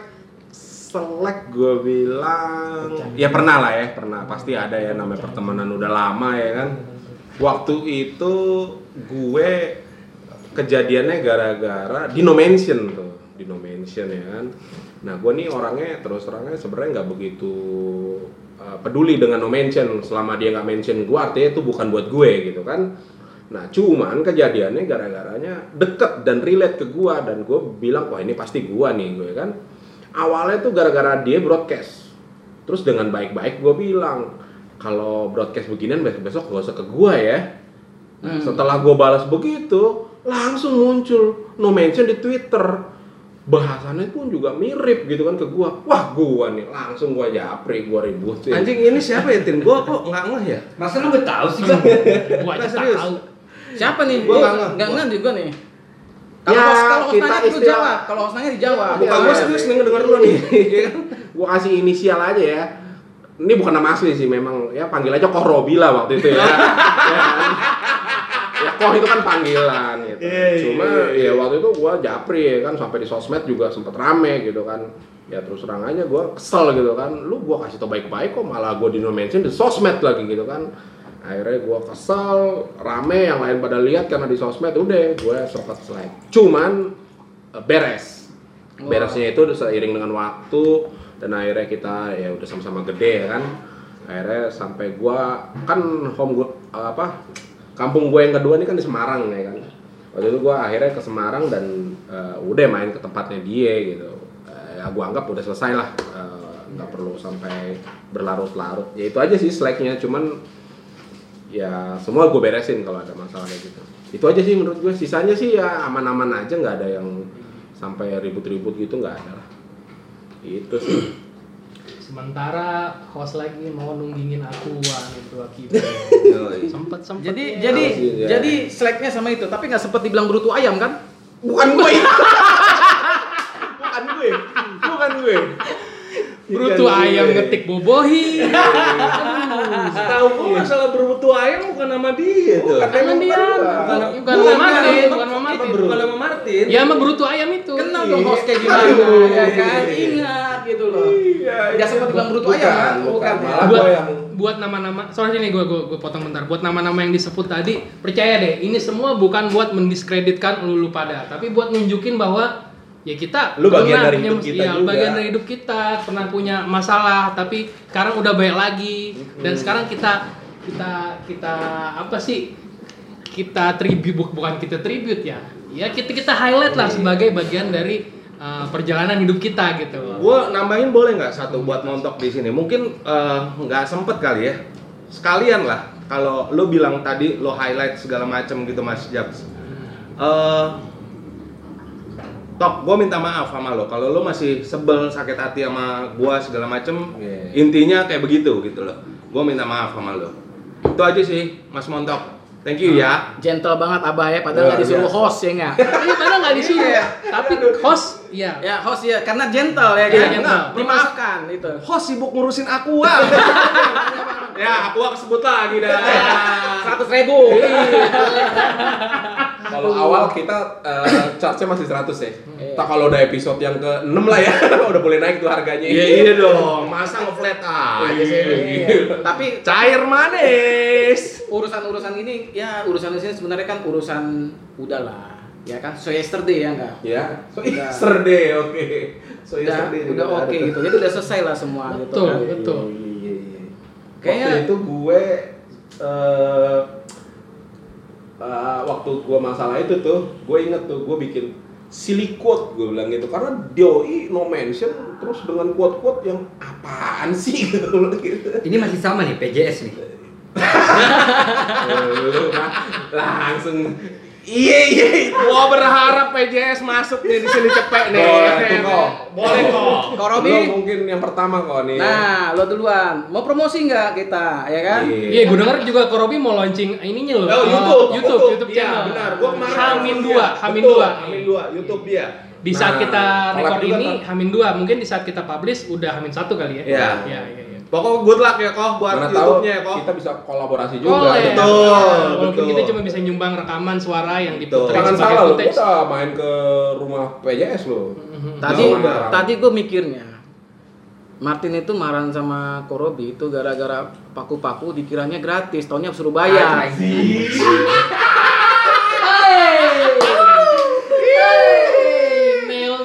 selek gue bilang. Ya pernah lah ya pernah. Pasti ada ya namanya pertemanan udah lama ya kan. Waktu itu gue kejadiannya gara-gara di no mention tuh di no mention ya kan. Nah gue nih orangnya terus orangnya sebenarnya nggak begitu uh, peduli dengan no mention selama dia nggak mention gue artinya itu bukan buat gue gitu kan Nah, cuman kejadiannya gara-garanya deket dan relate ke gua dan gue bilang wah ini pasti gua nih gue kan. Awalnya tuh gara-gara dia broadcast. Terus dengan baik-baik gue bilang kalau broadcast beginian besok-besok gak usah ke gua ya. Nah, setelah gue balas begitu, langsung muncul no mention di Twitter. Bahasannya pun juga mirip gitu kan ke gua. Wah, gua nih langsung gua japri, gua ributin. Anjing ini siapa ya Tin? Gua kok nggak ngeh ya? Masa lu nggak tahu sih? Gua aja serius. tahu. siapa nih Gua nggak ngeh. nggak ngeh juga nih kalau Ya, kalau kita itu istilah- jawab kalau host nanya dijawab Bukan Iya, gua iya. serius nih ngedenger lu nih. gua kasih inisial aja ya. Ini bukan nama asli sih memang ya panggil aja Koh Robila waktu itu ya. Koh itu kan panggilan gitu. Iya, iya, Cuma iya, iya. ya waktu itu gua japri ya kan sampai di sosmed juga sempet rame gitu kan. Ya terus terang aja gua kesel gitu kan. Lu gua kasih tau baik-baik kok malah gua di mention di sosmed lagi gitu kan. Akhirnya gua kesel, rame yang lain pada lihat karena di sosmed udah gue sempat selek. Cuman eh, beres beresnya itu udah seiring dengan waktu dan akhirnya kita ya udah sama-sama gede ya kan akhirnya sampai gua kan home gua apa kampung gue yang kedua ini kan di Semarang ya kan. Waktu itu gua akhirnya ke Semarang dan eh, udah main ke tempatnya dia gitu. Eh, ya gua anggap udah selesai lah Eh, nggak perlu sampai berlarut-larut. Ya itu aja sih slacknya cuman ya semua gue beresin kalau ada masalah kayak gitu. Itu aja sih menurut gue sisanya sih ya aman-aman aja nggak ada yang sampai ribut-ribut gitu nggak ada lah. Itu sih Sementara host lagi mau nunggingin akuan itu akibat. sempet sempet. jadi ya. jadi ya. jadi slacknya sama itu tapi nggak sempet dibilang berutu ayam kan bukan gue bukan gue bukan gue Brutu ayam ngetik bobohi. Tahu gua masalah berbutu ayam bukan nama dia tuh. Karena dia. Bukan bukan Bukan, sama Martin, bukan. bukan sama Martin. Bukan nama Martin. Ya sama Brutu ayam itu. kenal dong host kayak gimana? Ya kan? Ingat gitu loh. Nggak sempet dibilang berutu ayam kan bukan, buat buat nama-nama. Sorry sini gue gue gue potong bentar. Buat nama-nama yang disebut tadi percaya deh ini semua bukan buat mendiskreditkan lu lu pada. Tapi buat nunjukin bahwa ya kita Lu bagian pernah dari punya hidup kita iya, juga. bagian dari hidup kita pernah punya masalah tapi sekarang udah baik lagi dan sekarang kita kita kita apa sih kita tribute buk- bukan kita tribute ya ya kita kita highlight lah sebagai bagian dari uh, perjalanan hidup kita gitu Gua nambahin boleh nggak satu buat montok di sini? Mungkin eh, nggak sempet kali ya. Sekalian lah. Kalau lo bilang tadi lo highlight segala macem gitu Mas Jabs. Eh, Tok, gue minta maaf sama lo. Kalau lo masih sebel, sakit hati sama gua segala macem, Iya. intinya kayak begitu gitu loh. Gue minta maaf sama lo. Itu aja sih, Mas Montok. Thank you ya. gentle banget abah ya padahal nggak disuruh biasa. host ya nggak Ini padahal nggak disuruh, Iya. tapi host, iya. ya host ya karena gentle ya Iya, kan gentle. dimaafkan itu Host sibuk ngurusin aqua. ya, aqua kesebut lagi dah. seratus ribu kalau awal kita eh, charge-nya masih 100 ya. Iya. Tak kalau udah episode yang ke-6 lah ya, udah boleh naik tuh harganya. Iya iya dong, masa nge-flat aja sih. Iya. tapi Cair manis. urusan-urusan ini ya urusan ini sebenarnya kan urusan udahlah ya kan so yesterday ya enggak Ya, so Udah. yesterday, oke. So udah, yesterday udah ada oke tuh. gitu jadi udah selesai lah semua gitu Betul. kan. betul. Iya, iya. Kayaknya- itu gue eh eh, waktu gue masalah itu tuh, gue inget tuh gue bikin silly quote gue bilang gitu karena Doi no mention terus dengan quote quote yang apaan sih gitu. Ini masih sama nih PJS nih. Lu mah langsung Iya iya, gua berharap PJS masuk nih di sini cepet nih. Boleh tuh, kok. Boleh kok. Kok Robi? Lu mungkin yang pertama kok nih Nah, lo duluan. Mau promosi nggak kita, ya kan? Iya, gue denger juga Korobi mau launching ininya loh. Oh, uh, YouTube, YouTube, YouTube Iya, channel. benar. Gua kemarin Hamin nelfon 2, dia. Hamin Betul, 2. Hamin 2, YouTube dia. Di saat Nah, kita record ini? Hamin 2, mungkin di saat kita publish udah Hamin 1 kali ya. Iya. Iya, iya, iya. Pokoknya good luck ya kok buat mana YouTube-nya ya kok. kita bisa kolaborasi juga Boleh. Betul, Walaupun betul. kita cuma bisa nyumbang rekaman suara yang diputerin Jangan sebagai salah udah main ke rumah PJS lo. Tadi Nah, tadi gue mikirnya Martin itu marah sama Korobi itu gara-gara paku-paku dikiranya gratis, tahunnya suruh bayar.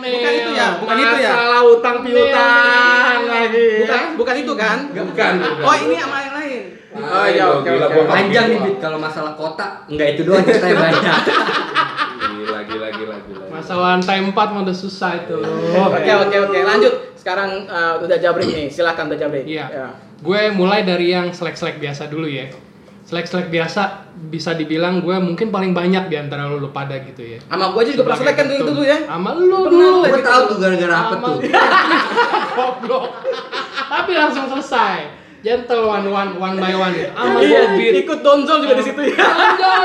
Bukan itu ya, bukan itu ya. Masalah utang piutang. Bukan, bukan itu kan? Bukan, bukan. Oh ini sama yang lain. Oh iya, oke oke. Panjang nih Bit kalau masalah kota, enggak itu doang kita yang banyak. Gila, gila, gila, gila. Masalah time 4 mah udah susah itu. Oke oke oke, lanjut. Sekarang eh, udah jabrik nih, silakan udah jabrik. Iya. Ya. Gue mulai dari yang selek-selek biasa dulu ya. Selek-selek biasa bisa dibilang gue mungkin paling banyak di antara lu, lu pada gitu ya. Sama gue juga pernah selek kan itu dulu ya. Sama lu dulu. Gue tahu tuh gara-gara apa tuh. Goblok. Tapi langsung selesai. Gentle one one one by one itu. Sama Iya, ikut donzol juga di situ ya.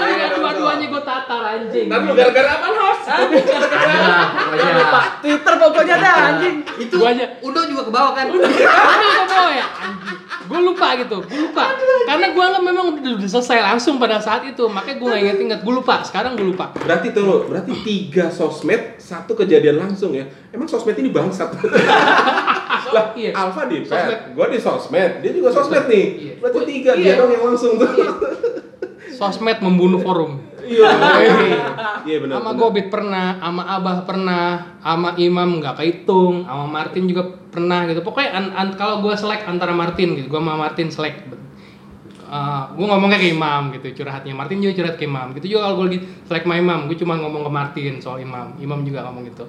Iya, dua-duanya gue tatar anjing. Tapi gara-gara apa host? Pokoknya. Pak Twitter pokoknya dah anjing. Itu Guanya. Udo juga ke bawah kan? Bawa ya anjing. Gue lupa gitu, gue lupa. Karena gue kan memang udah, udah selesai langsung pada saat itu, makanya gue gak inget-inget. Gue lupa, sekarang gue lupa. Berarti tuh, berarti tiga sosmed, satu kejadian langsung ya. Emang sosmed ini bangsat. lah, Iya. Alfa di Sosmed. pet, gua di sosmed, dia juga sosmed nih. Iya. Berarti tiga, Iya. dia dong yang langsung tuh. Sosmed membunuh forum. Iya. Iya benar. Sama. Gobit pernah, sama Abah pernah, sama Imam nggak kehitung, sama Martin juga pernah gitu. Pokoknya an- an- kalau gue selek antara Martin gitu, gue sama Martin selek. Uh, gue ngomongnya ke Imam gitu, curhatnya Martin juga curhat ke Imam. Gitu juga kalau gue lagi selek sama Imam, gue cuma ngomong ke Martin soal Imam. Imam juga ngomong gitu.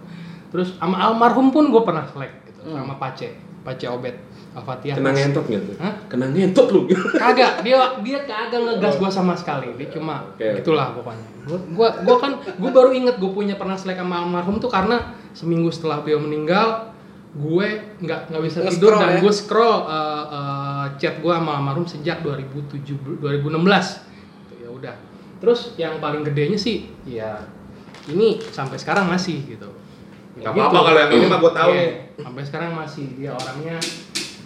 Terus sama almarhum pun gue pernah selek gitu, sama Pace, Pace Obet, Al-Fatihah. Kena ngentot tuh? Hah? Kena ngentot lu. kagak dia dia kagak ngegas gua sama sekali dia cuma Oke. itulah pokoknya gua, gua gua kan gua baru inget gua punya pernah selek sama almarhum tuh karena seminggu setelah beliau meninggal gue nggak nggak bisa tidur dan ya? gue scroll uh, uh, chat gua sama almarhum sejak 2007 2016 ya udah terus yang paling gedenya sih ya ini sampai sekarang masih gitu Nggak apa-apa kalau yang ini mah gua tahu. Iya, sampai sekarang masih dia orangnya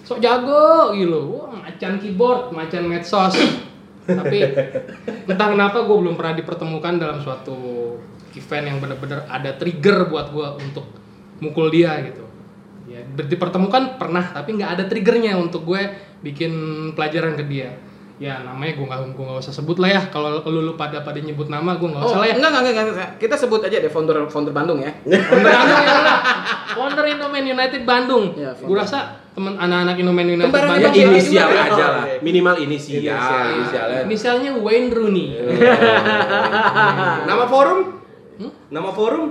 sok jago gitu wah macan keyboard macan medsos. Tapi entah kenapa gue belum pernah dipertemukan dalam suatu event yang benar-benar ada trigger buat gue untuk mukul dia gitu. Ya dipertemukan pernah tapi nggak ada triggernya untuk gue bikin pelajaran ke dia ya namanya gue nggak gue nggak usah sebut lah ya kalau lu, lu pada pada nyebut nama gue nggak Oh, usah lah ya enggak, enggak, enggak, enggak. Kita sebut aja deh founder founder Bandung ya. Founder Bandung ya udah. Founder Indomain United Bandung. Iya, Gue rasa teman anak-anak Indomain United Kembaran Bandung. Jimmy inisial juga. aja Oh, lah. Minimal inisial. Inisial. Inisialnya. Misalnya Wayne Rooney. Nama forum? Hmm? Nama forum?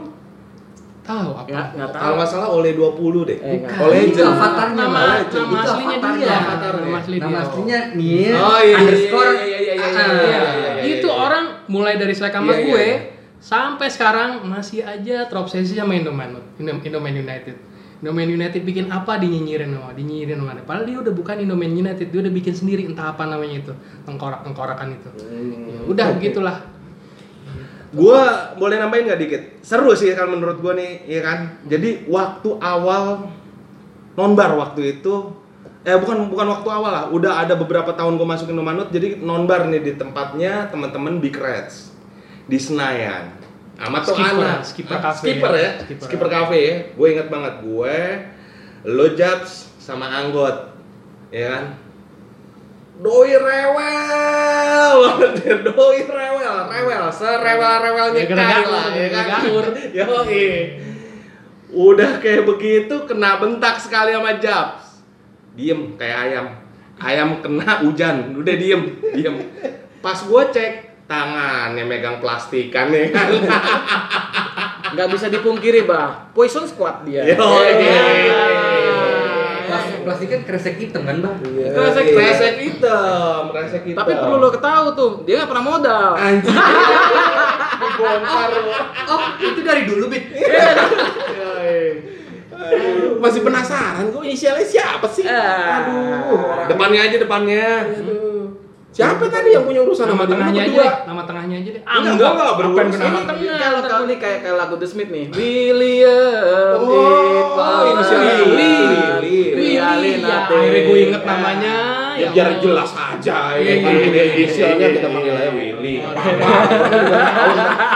Tahu apa? Enggak, enggak tahu. Kalau nggak salah oleh 20 deh. Eh. Oleh itu avatarnya Nama, nama Itu aslinya dia. Avatarnya. Nama asli Nama dia. aslinya Nia Oh, iya, iya, underscore iya, iya, iya, iya, ah, iya, iya, iya, iya. Itu orang mulai dari selek sama Iya, iya, gue iya. sampai sekarang masih aja terobsesi sama Indomain Indo- Indomain United. Indomain United bikin apa dinyinyirin sama, dinyinyirin sama. Padahal dia udah bukan Indomain United, dia udah bikin sendiri entah apa namanya itu, tengkorak tengkorakan itu. Ya, udah begitulah. Gua boleh nambahin nggak dikit? Seru sih kan menurut gua nih, ya kan. Jadi waktu awal nonbar waktu itu eh bukan bukan waktu awal lah, udah ada beberapa tahun gua masukin Nomanut jadi nonbar nih di tempatnya teman-teman Big Reds di Senayan. Sama tuh Skipper, anak Skipper? Cafe skipper ya. ya, Skipper. skipper, cafe ya. Gue inget banget gue, lo sama Anggot, ya kan. Doi rewel, doi rewel, rewel, serewel-rewelnya Ya, gara-gara Kai lah, ya kan. Yoi. Udah kayak begitu kena bentak sekali sama Jabs. Diem kayak ayam. Ayam kena hujan, udah diem, diem. Pas gua cek tangannya megang plastikan ya kan. nggak bisa dipungkiri bah Poison Squad dia Yo, Ya. Plastik, plastik kan kresek hitam kan bang? Kresek Kresek hitam, kresek hitam. tapi perlu lo ketahui tuh dia nggak pernah modal anjing. Dibongkar. Oh itu dari dulu bit. Aduh, masih penasaran kok inisialnya siapa sih? Ah. Aduh. Depannya aja depannya. Siapa tadi yang punya urusan Nama sama dia? tengahnya aja deh, nama tengahnya aja deh. Enggak, enggak, enggak berurusan. Apa yang nama tengah? Kalau kalau ini kayak kayak lagu The Smith nih William Oh, inisialnya Willy. Willy Ya, akhirnya gue inget namanya. Ya, biar jelas aja ya kan dia inisialnya kita panggil aja Willy.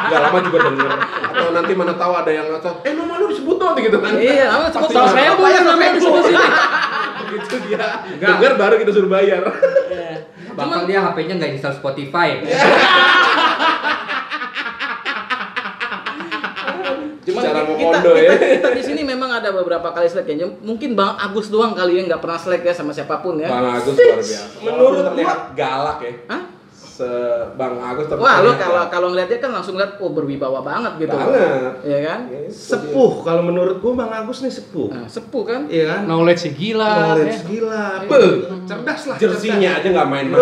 Enggak lama juga denger. Atau nanti mana tahu ada yang ngacot, eh nama lu disebut dong gitu kan. Iya, kamu sebut nggak saya tahu. boleh namanya disebut sini. Begitu dia denger baru kita suruh bayar. Bakal dia HP-nya nggak install Spotify. Cuma Cara mau kita, kondo kita, ya. kita di sini memang ada beberapa kali selek ya. Mungkin Bang Agus doang kali ya nggak pernah selek ya sama siapa pun ya. Bang Agus luar biasa. Menurut terlihat galak ya. Hah? Se Bang Agus tapi Wah, lo terlihat kalau kalau ngeliat dia kan langsung lihat oh berwibawa banget gitu. banget. Iya kan? Sepuh kalau menurut gua Bang Agus nih sepuh. Nah, sepuh kan? Iya kan? Knowledge gila. Knowledge ya. gila. Iya. Beuh, cerdas lah. Jersinya aja nggak main-main.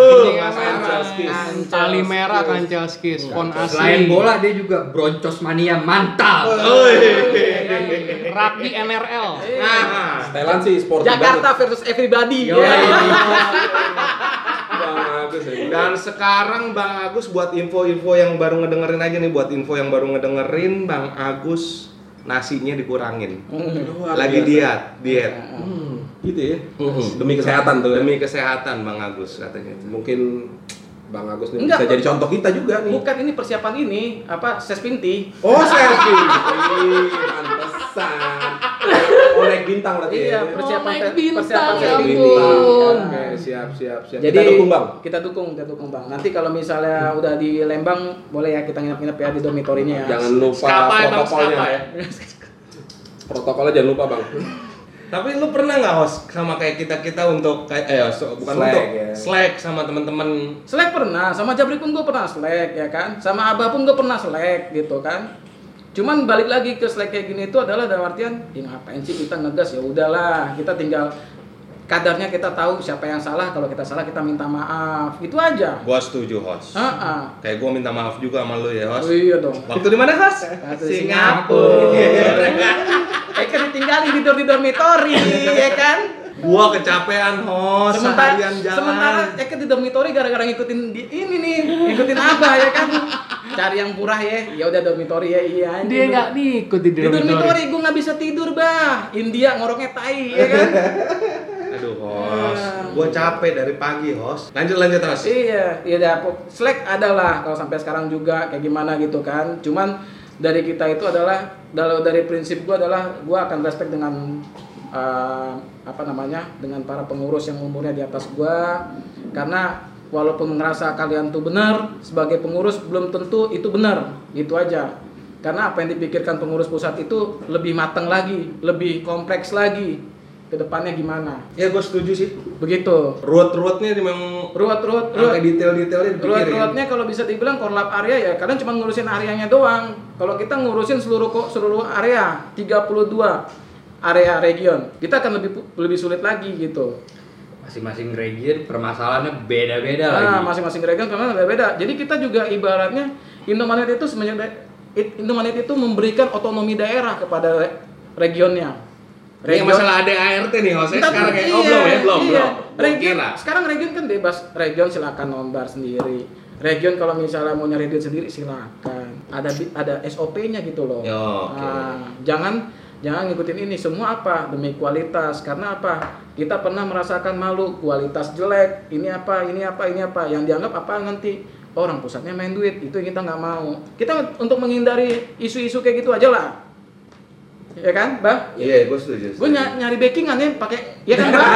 Tali merah kancel skis, font asli. Selain bola dia juga broncos mania mantap. Rugby NRL. Nah, Thailand sih sport Jakarta versus everybody. Agus ya. Dan sekarang Bang Agus buat info-info yang baru ngedengerin aja nih buat info yang baru ngedengerin Bang Agus nasinya dikurangin. Luar Lagi biasa. diet, diet. Hmm, gitu ya. Mhm. Demi kesehatan tuh. ya. Demi kesehatan Bang Agus katanya. Mungkin Bang Agus nih Enggak, bisa jadi contoh kita juga nih. Bukan ini persiapan ini apa ses pinti. Oh, selfie. Pantesan. Oh, naik bintang berarti Iya, ya. persiapan naik tes- bintang, persiapan ya bintang. Iya. Oke, siap, siap, siap. Jadi kita dukung, Bang. Kita dukung, kita dukung Bang. Nanti kalau misalnya udah di Lembang, boleh ya kita nginep-nginep ya di dormitorinya ya. Jangan lupa Skapa ya, Bang, protokolnya. skapa ya. Protokolnya jangan lupa, Bang. Tapi lu pernah nggak host sama kayak kita kita untuk kayak eh so- bukan Slack, untuk ya. slack sama teman-teman Selek pernah, sama Jabri pun gue pernah selek ya kan, sama Abah pun gue pernah selek gitu kan. Cuman balik lagi ke selek kayak gini itu adalah dalam artian, ya ngapain sih kita ngegas ya udahlah, kita tinggal kadarnya kita tahu siapa yang salah, kalau kita salah kita minta maaf, itu aja. gua setuju host. Ah, ah. Kayak gua minta maaf juga sama lu ya Oh host. iya dong. Waktu di mana host? Waktu di Singapura. Eh kan ditinggalin tidur di dormitori, ya kan? Gua kecapean host sementara seharian jalan. sementara Eka di dormitori gara-gara ngikutin di, ini nih ngikutin abah ya kan cari yang murah ya. Ya udah dormitori ya. Iya anjing. Dia nggak diikut di di dormitori gue nggak bisa tidur bah India ngoroknya tai ya kan? Aduh host, gua capek dari pagi host. Lanjut lanjut host. iya iya dah. Slack adalah kalau sampai sekarang juga kayak gimana gitu kan. Cuman dari kita itu adalah kalau dari prinsip gue adalah gue akan respect dengan eh, apa namanya dengan para pengurus yang umurnya di atas gue karena walaupun ngerasa kalian tuh benar sebagai pengurus belum tentu itu benar gitu aja karena apa yang dipikirkan pengurus pusat itu lebih matang lagi lebih kompleks lagi ke depannya gimana Ya gua setuju sih. begitu Ruwet-ruwetnya memang ruwet-ruwet ruwet sampai detail-detailnya dipikirin. Ruwet-ruwetnya kalau bisa dibilang korlap area ya kalian cuma ngurusin areanya doang. Kalau kita ngurusin seluruh kok seluruh area 32 area region. Kita akan lebih lebih sulit lagi gitu. Masing-masing region permasalahannya beda-beda Nah, lagi. masing-masing region karena beda-beda. Jadi kita juga ibaratnya Indomaret itu Indomaret itu memberikan otonomi daerah kepada re- regionnya. Ini masalah ADART nih. Entar, sekarang kayak iya, oh belum ya, belum, iya. belum. Region, kira. sekarang region kan bebas. Region silakan nombar sendiri. Region kalau misalnya mau nyari duit sendiri silakan. Ada ada SOP-nya gitu loh. Ya, oke. Nah, jangan jangan ngikutin ini semua apa demi kualitas karena apa kita pernah merasakan malu kualitas jelek ini apa ini apa ini apa yang dianggap apa nanti orang pusatnya main duit itu yang kita nggak mau kita untuk menghindari isu-isu kayak gitu aja lah ya kan bang Iya, gua setuju. gue nyari backingan ya pakai ya kan bang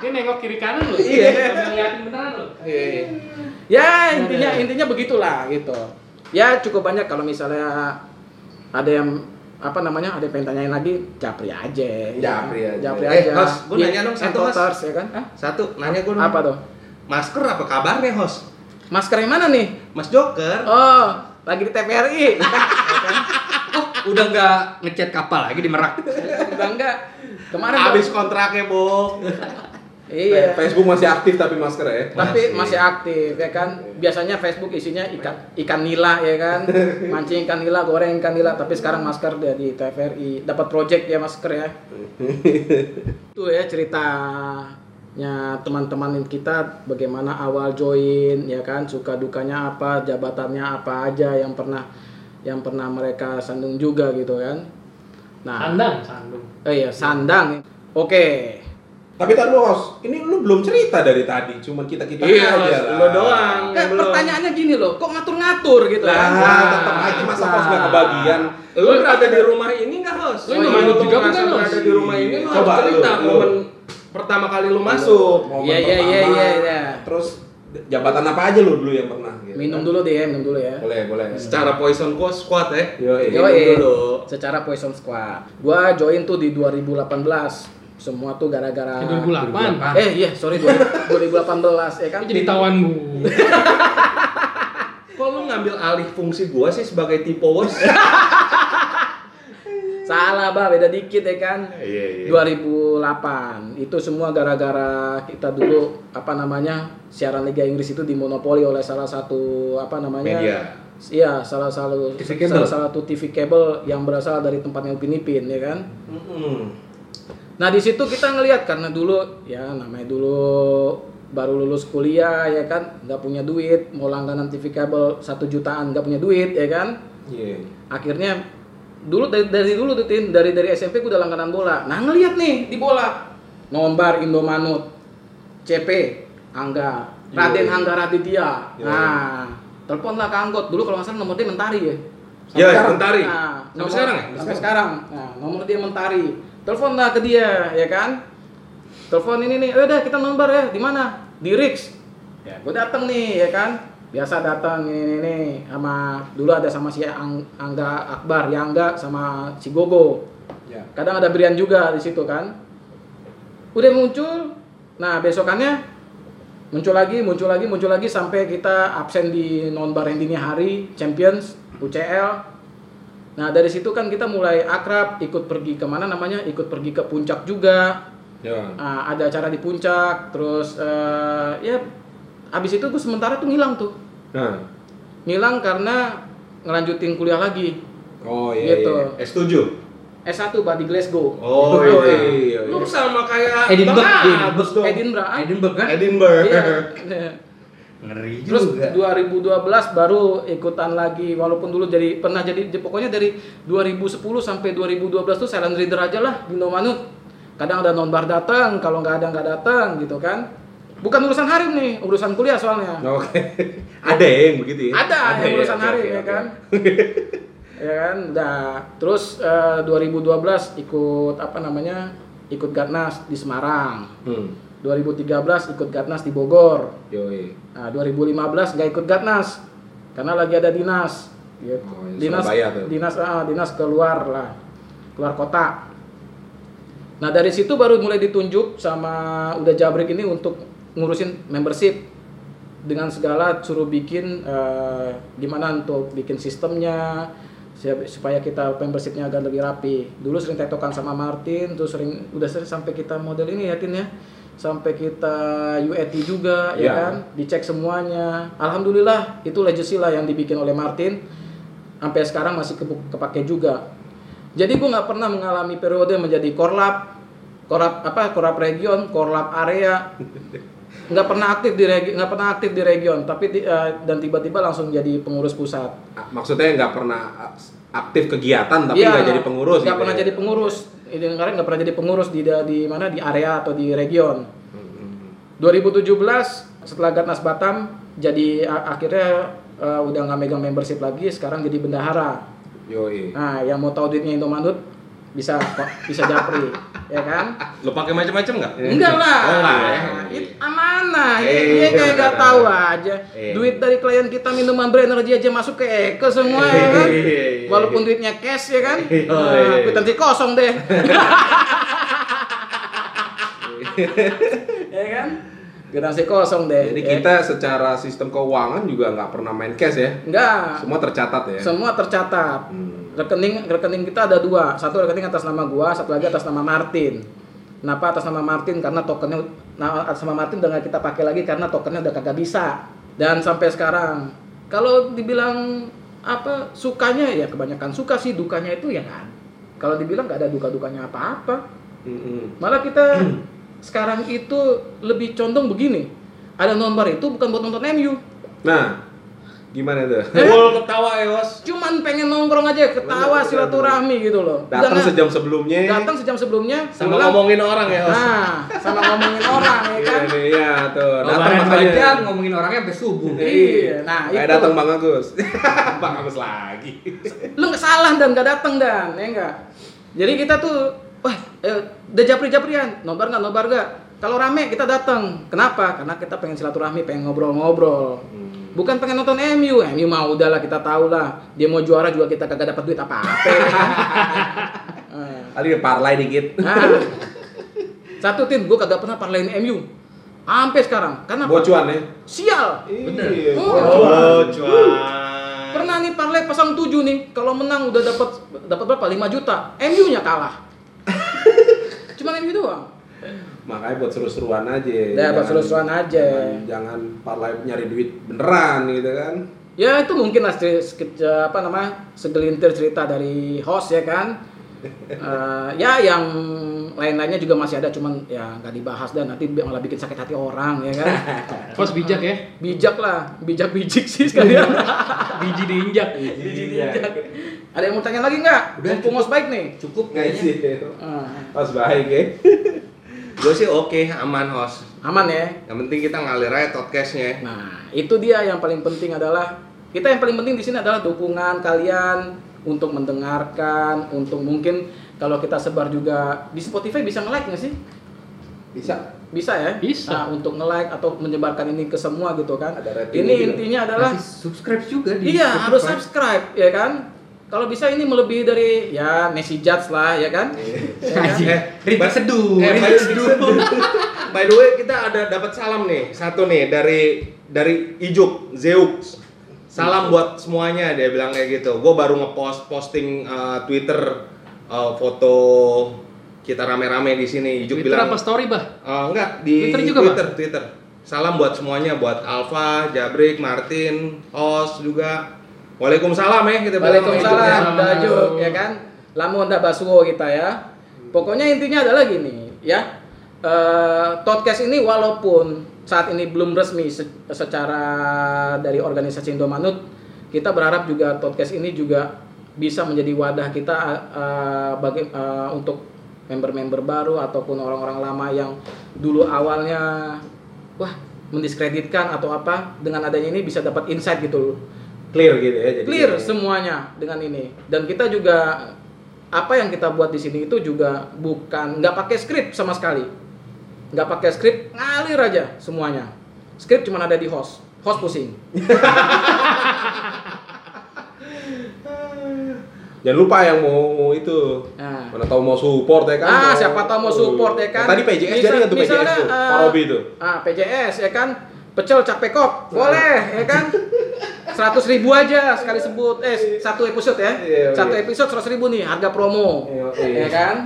Dia nengok kiri kanan loh. Iya. Ngeliatin beneran loh. Iya, iya. ya intinya intinya begitulah gitu ya cukup banyak kalau misalnya ada yang apa namanya ada yang pengen tanyain lagi japri aja Japri aja. japri Eh, aja Mas, gua nanya dong satu, Mas. Entoters, ya kan Hah? Satu, nanya dong. apa tuh Masker apa kabarnya host? masker yang mana nih Mas Joker. oh lagi di TVRI Ya kan? Oh, udah nggak ngechat kapal lagi di Merak. Udah enggak. Kemarin Habis kontraknya, Bu. Iya. Facebook masih aktif tapi masker ya. Tapi masih aktif ya kan. Biasanya Facebook isinya ikan ikan nila ya kan. Mancing ikan nila, goreng ikan nila, tapi sekarang masker dari TVRI. Dapat project ya masker ya. Itu ya ceritanya teman-teman kita bagaimana awal join ya kan, suka dukanya apa, jabatannya apa aja yang pernah yang pernah mereka sandung juga gitu kan. Nah, Sandang, sandung. oh iya, sandang. Oke. Tapi tadi lu Os, ini lu belum cerita dari tadi, cuman kita-kita Iya, aja lah. lu doang. Kan belum. pertanyaannya gini loh, kok ngatur-ngatur gitu Lah, kan? tetap aja masa Os nggak kebagian. Lu berada di rumah ini nggak, Hos? Lu Lu ini kalau juga bukan, Hos? berada di rumah ini lu Coba, harus cerita lu, lu. momen pertama kali lu masuk. Iya, iya, iya, iya, iya. Terus jabatan apa aja lu dulu yang pernah? gitu Minum dulu deh, minum dulu ya. Boleh, boleh. Secara poison squad squad ya. Yo, Yo, Minum dulu. secara Poison Squad. Gua join tuh di 2018. Semua tuh gara-gara Di 2008. Eh iya, sorry 2018 ya kan. Jadi tawan bu. Kok lu ngambil alih fungsi gua sih sebagai tipowers? Salah, Bah, beda dikit ya kan. Iya, 2008 itu semua gara-gara kita dulu apa namanya siaran Liga Inggris itu dimonopoli oleh salah satu apa namanya Media. Iya, salah satu TV salah satu TV kabel yang berasal dari tempatnya Upin Ipin ya kan. Mm-mm. Nah di situ kita ngelihat karena dulu ya namanya dulu baru lulus kuliah ya kan nggak punya duit mau langganan TV kabel satu jutaan nggak punya duit ya kan Iya. akhirnya dulu dari, dari dulu tuh Tin, dari dari SMP gue udah langganan bola nah ngelihat nih di bola nombar Indomanut CP Angga Raden Yoi. Angga Raditya Yoi. nah teleponlah ke Anggot dulu kalau nggak salah nomor dia Mentari ya Ya, sekarang. Mentari. Nah, Sampai nomor- sekarang ya? Sampai sekarang. Nah, nomor dia Mentari. Telepon lah ke dia, ya kan? Telepon ini nih, "Eh, udah kita nomor ya, di mana? Di Rix. Ya, gue datang nih, ya kan? Biasa datang ini, ini, ini sama dulu ada sama si Ang- Angga Akbar, Yangga sama si Gogo. Ya. Kadang ada Brian juga di situ kan. Udah muncul. Nah, besokannya muncul lagi, muncul lagi, muncul lagi sampai kita absen di non bar dini hari Champions UCL. Nah dari situ kan kita mulai akrab, ikut pergi ke mana namanya, ikut pergi ke puncak juga. Ya. Nah, ada acara di puncak, terus eh, ya abis itu gue sementara tuh ngilang tuh, Nah. ngilang karena ngelanjutin kuliah lagi. Oh iya. Gitu. iya. S7. S1 bah di Glasgow. Oh iya, iya. iya, iya. Lu sama kayak Edinburgh, Edinburgh. Dong. Edinburgh. ah? Edinburgh kan? Edinburgh. Iya. Ngeri Terus juga. 2012 baru ikutan lagi walaupun dulu jadi pernah jadi pokoknya dari 2010 sampai 2012 tuh silent reader aja lah di Nomanut. Kadang ada nonbar datang, kalau nggak ada nggak datang gitu kan. Bukan urusan hari nih, urusan kuliah soalnya. Oke. Ada yang begitu ya? Ada, yang ya? urusan Oke, hari oke, ya kan. ya kan, udah. Terus eh, 2012 ikut apa namanya? Ikut Gatnas di Semarang. Hmm. 2013 ikut Gatnas di Bogor. Yoi. Nah, 2015 nggak ikut Gatnas karena lagi ada dinas. Gitu. Oh, di dinas, tuh. dinas, ah, dinas keluar lah, keluar kota. Nah dari situ baru mulai ditunjuk sama udah jabrik ini untuk ngurusin membership dengan segala suruh bikin eh, gimana untuk bikin sistemnya supaya kita membershipnya agak lebih rapi. Dulu sering tektokan sama Martin, terus sering udah sering sampai kita model ini ya Tin ya, sampai kita UAT juga ya Iya. kan, dicek semuanya. Alhamdulillah itu legacy lah yang dibikin oleh Martin, sampai sekarang masih ke- kepake juga. Jadi gue nggak pernah mengalami periode menjadi korlap, korlap apa korlap region, korlap area, nggak pernah aktif di regi, nggak pernah aktif di region, tapi di- eh, dan tiba-tiba langsung jadi pengurus pusat. Ah, Maksudnya nggak pernah aktif kegiatan tapi Iya, nggak jadi pengurus. Nggak gitu pernah ya? jadi pengurus. Ini kemarin nggak pernah jadi pengurus di di mana di area atau di region. Hmm, 2017 setelah Gatnas Batam jadi akhirnya eh, udah nggak megang membership lagi, sekarang jadi bendahara. Yoi. Nah, yang mau tahu duitnya Indomaret bisa bisa japri, ya kan? Lu pakai macam-macam nggak? Enggak lah. Oh, enggak ya? It- amanah. Eh, Dia kayak nggak benar. tahu aja. Eh. Duit dari klien kita minuman berenergi aja masuk ke Eke semua ya kan. Walaupun duitnya cash ya kan. Nah, kwitansi kosong deh. ya kan? Kwitansi kosong deh. Jadi ya. kita secara sistem keuangan juga nggak pernah main cash ya. enggak. Semua tercatat ya. Semua tercatat. Hmm. Rekening rekening kita ada dua. Satu rekening atas nama gua satu lagi atas nama Martin. Kenapa atas nama Martin? Karena tokennya nah, atas nama Martin udah nggak kita pakai lagi karena tokennya udah kagak bisa. Dan sampai sekarang kalau dibilang apa sukanya ya kebanyakan suka sih dukanya itu ya kan kalau dibilang nggak ada duka dukanya apa apa malah kita sekarang itu lebih condong begini. Ada nomor itu bukan buat nonton MU Nah, gimana tuh? Full ketawa ya, Bos. cuman pengen nongkrong aja ketawa silaturahmi gitu loh Datang sejam sebelumnya. datang sejam sebelumnya Sama pulang. ngomongin orang ya, Bos. nah sama ngomongin orang ya Iya kan nih, iya tuh. Datang jam ngomongin orangnya sampai subuh. iya nah Kayak itu datang Bang Agus. Bang Agus lagi. lu nggak salah dan nggak datang dan ya enggak jadi kita tuh wah eh, udah japri japrian nobar nggak nobar nggak kalau rame kita datang kenapa karena kita pengen silaturahmi pengen ngobrol-ngobrol bukan pengen nonton MU MU mah udahlah kita tahu lah dia mau juara juga kita kagak dapat duit apa-apa kan? Eh. Kali parlay dikit. Nah, satu tim gue kagak pernah parlain MU sampai sekarang karena? Bocuan ya. sial Bener. Iya, Oh. Oh, cuan. pernah nih parlay pasang 7 nih kalau menang udah dapat dapat berapa 5 juta MU nya kalah cuman MU doang Makanya buat seru-seruan aja. Ya, buat seru-seruan aja. Jangan, jangan parlay nyari duit beneran gitu kan. ya itu mungkin lah seke- apa namanya segelintir cerita dari host ya kan Eh, ya yang lain-lainnya juga masih ada cuman ya nggak dibahas dan nanti malah bikin sakit hati orang ya kan Bos bijak ya. bijak lah bijak bijik sih sekalian Biji diinjak. Biji bijak. ada yang mau tanya lagi nggak Udah, mumpung host baik nih Cukup Nggak kayaknya. Eh, Pas baik ya. Gue sih oke, aman, Host. aman ya Yang penting kita ngalir aja podcastnya. Nah, itu dia yang paling penting adalah kita yang paling penting di sini adalah dukungan kalian untuk mendengarkan, untuk mungkin kalau kita sebar juga di Spotify bisa nge-like nggak sih? Bisa. Bisa ya? Bisa. Nah, untuk nge-like atau menyebarkan ini ke semua gitu kan. Ada rating Ini intinya adalah Masih subscribe juga di iya Spotify. harus subscribe ya kan. Kalau bisa ini melebihi dari ya Messi Judge lah ya kan. Ya kan? Anjing. Eh, Rintik ba- seduh, eh, rintik by- seduh. By the way, kita ada dapat salam nih, satu nih dari dari Ijuk Zeus. Salam buat semuanya, dia bilang kayak gitu. Gue baru ngepost posting eh, Twitter eh, foto kita rame-rame di sini. Ijuk Twitter bilang apa story, Bah? Eh, enggak di Twitter juga, Twitter, Twitter. Salam buat semuanya, buat Alfa, Jabrik, Martin, Os juga. Waalaikumsalam ya kita. Waalaikumsalam. Dajuk, ya kan? Lamun da basuo kita ya. Pokoknya intinya adalah gini, ya. Eh podcast ini walaupun saat ini belum resmi se- secara dari organisasi Indomanut, kita berharap juga podcast ini juga bisa menjadi wadah kita eh, bagi eh, untuk member-member baru ataupun orang-orang lama yang dulu awalnya wah mendiskreditkan atau apa dengan adanya ini bisa dapat insight gitu loh Clear gitu ya. Jadi clear semuanya dengan ini dan kita juga apa yang kita buat di sini itu juga bukan nggak pakai skrip sama sekali nggak pakai skrip ngalir aja semuanya skrip cuma ada di host host pusing Jangan lupa yang mau itu. Nah. Mana tahu mau support ya kan? Ah, siapa tahu mau support ya kan? Yang tadi PJS Misal- jadi nggak tuh PJS tuh? eh, Pak Robi tuh. Ah, PJS ya kan? Pecel capek kok, boleh ya kan? Seratus ribu aja sekali sebut, eh satu episode ya, Iya, satu iya. episode seratus ribu nih harga promo, Iya, iya. ya kan?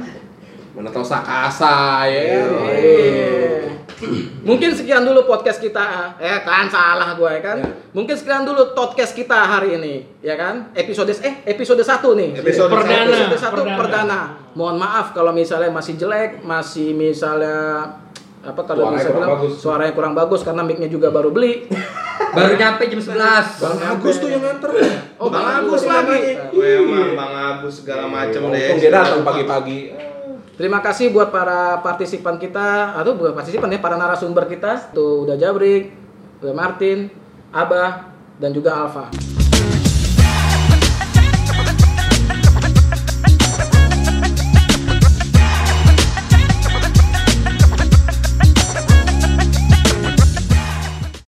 Mana tahu Sakasa ya kan? Iya. Mungkin sekian dulu podcast kita. Eh kan salah gue ya kan. Ya. Mungkin sekian dulu podcast kita hari ini, ya kan? Episode eh episode 1 nih. Episode Perdana. Episode 1 Perdana. perdana. Mohon maaf kalau misalnya masih jelek, masih misalnya apa kalau Suaranya bisa bilang bagus. suaranya kurang bagus karena mic-nya juga baru beli. Baru nyampe jam 11. Bang Agus tuh yang nganter. Oh, Bang Bang Agus Agus lagi. Memang Bang Agus segala macam deh. Untung dia datang pagi-pagi. Terima kasih buat para partisipan kita atau bukan partisipan ya, para narasumber kita. Tuh udah Jabrik, udah Martin, Abah dan juga Alfa.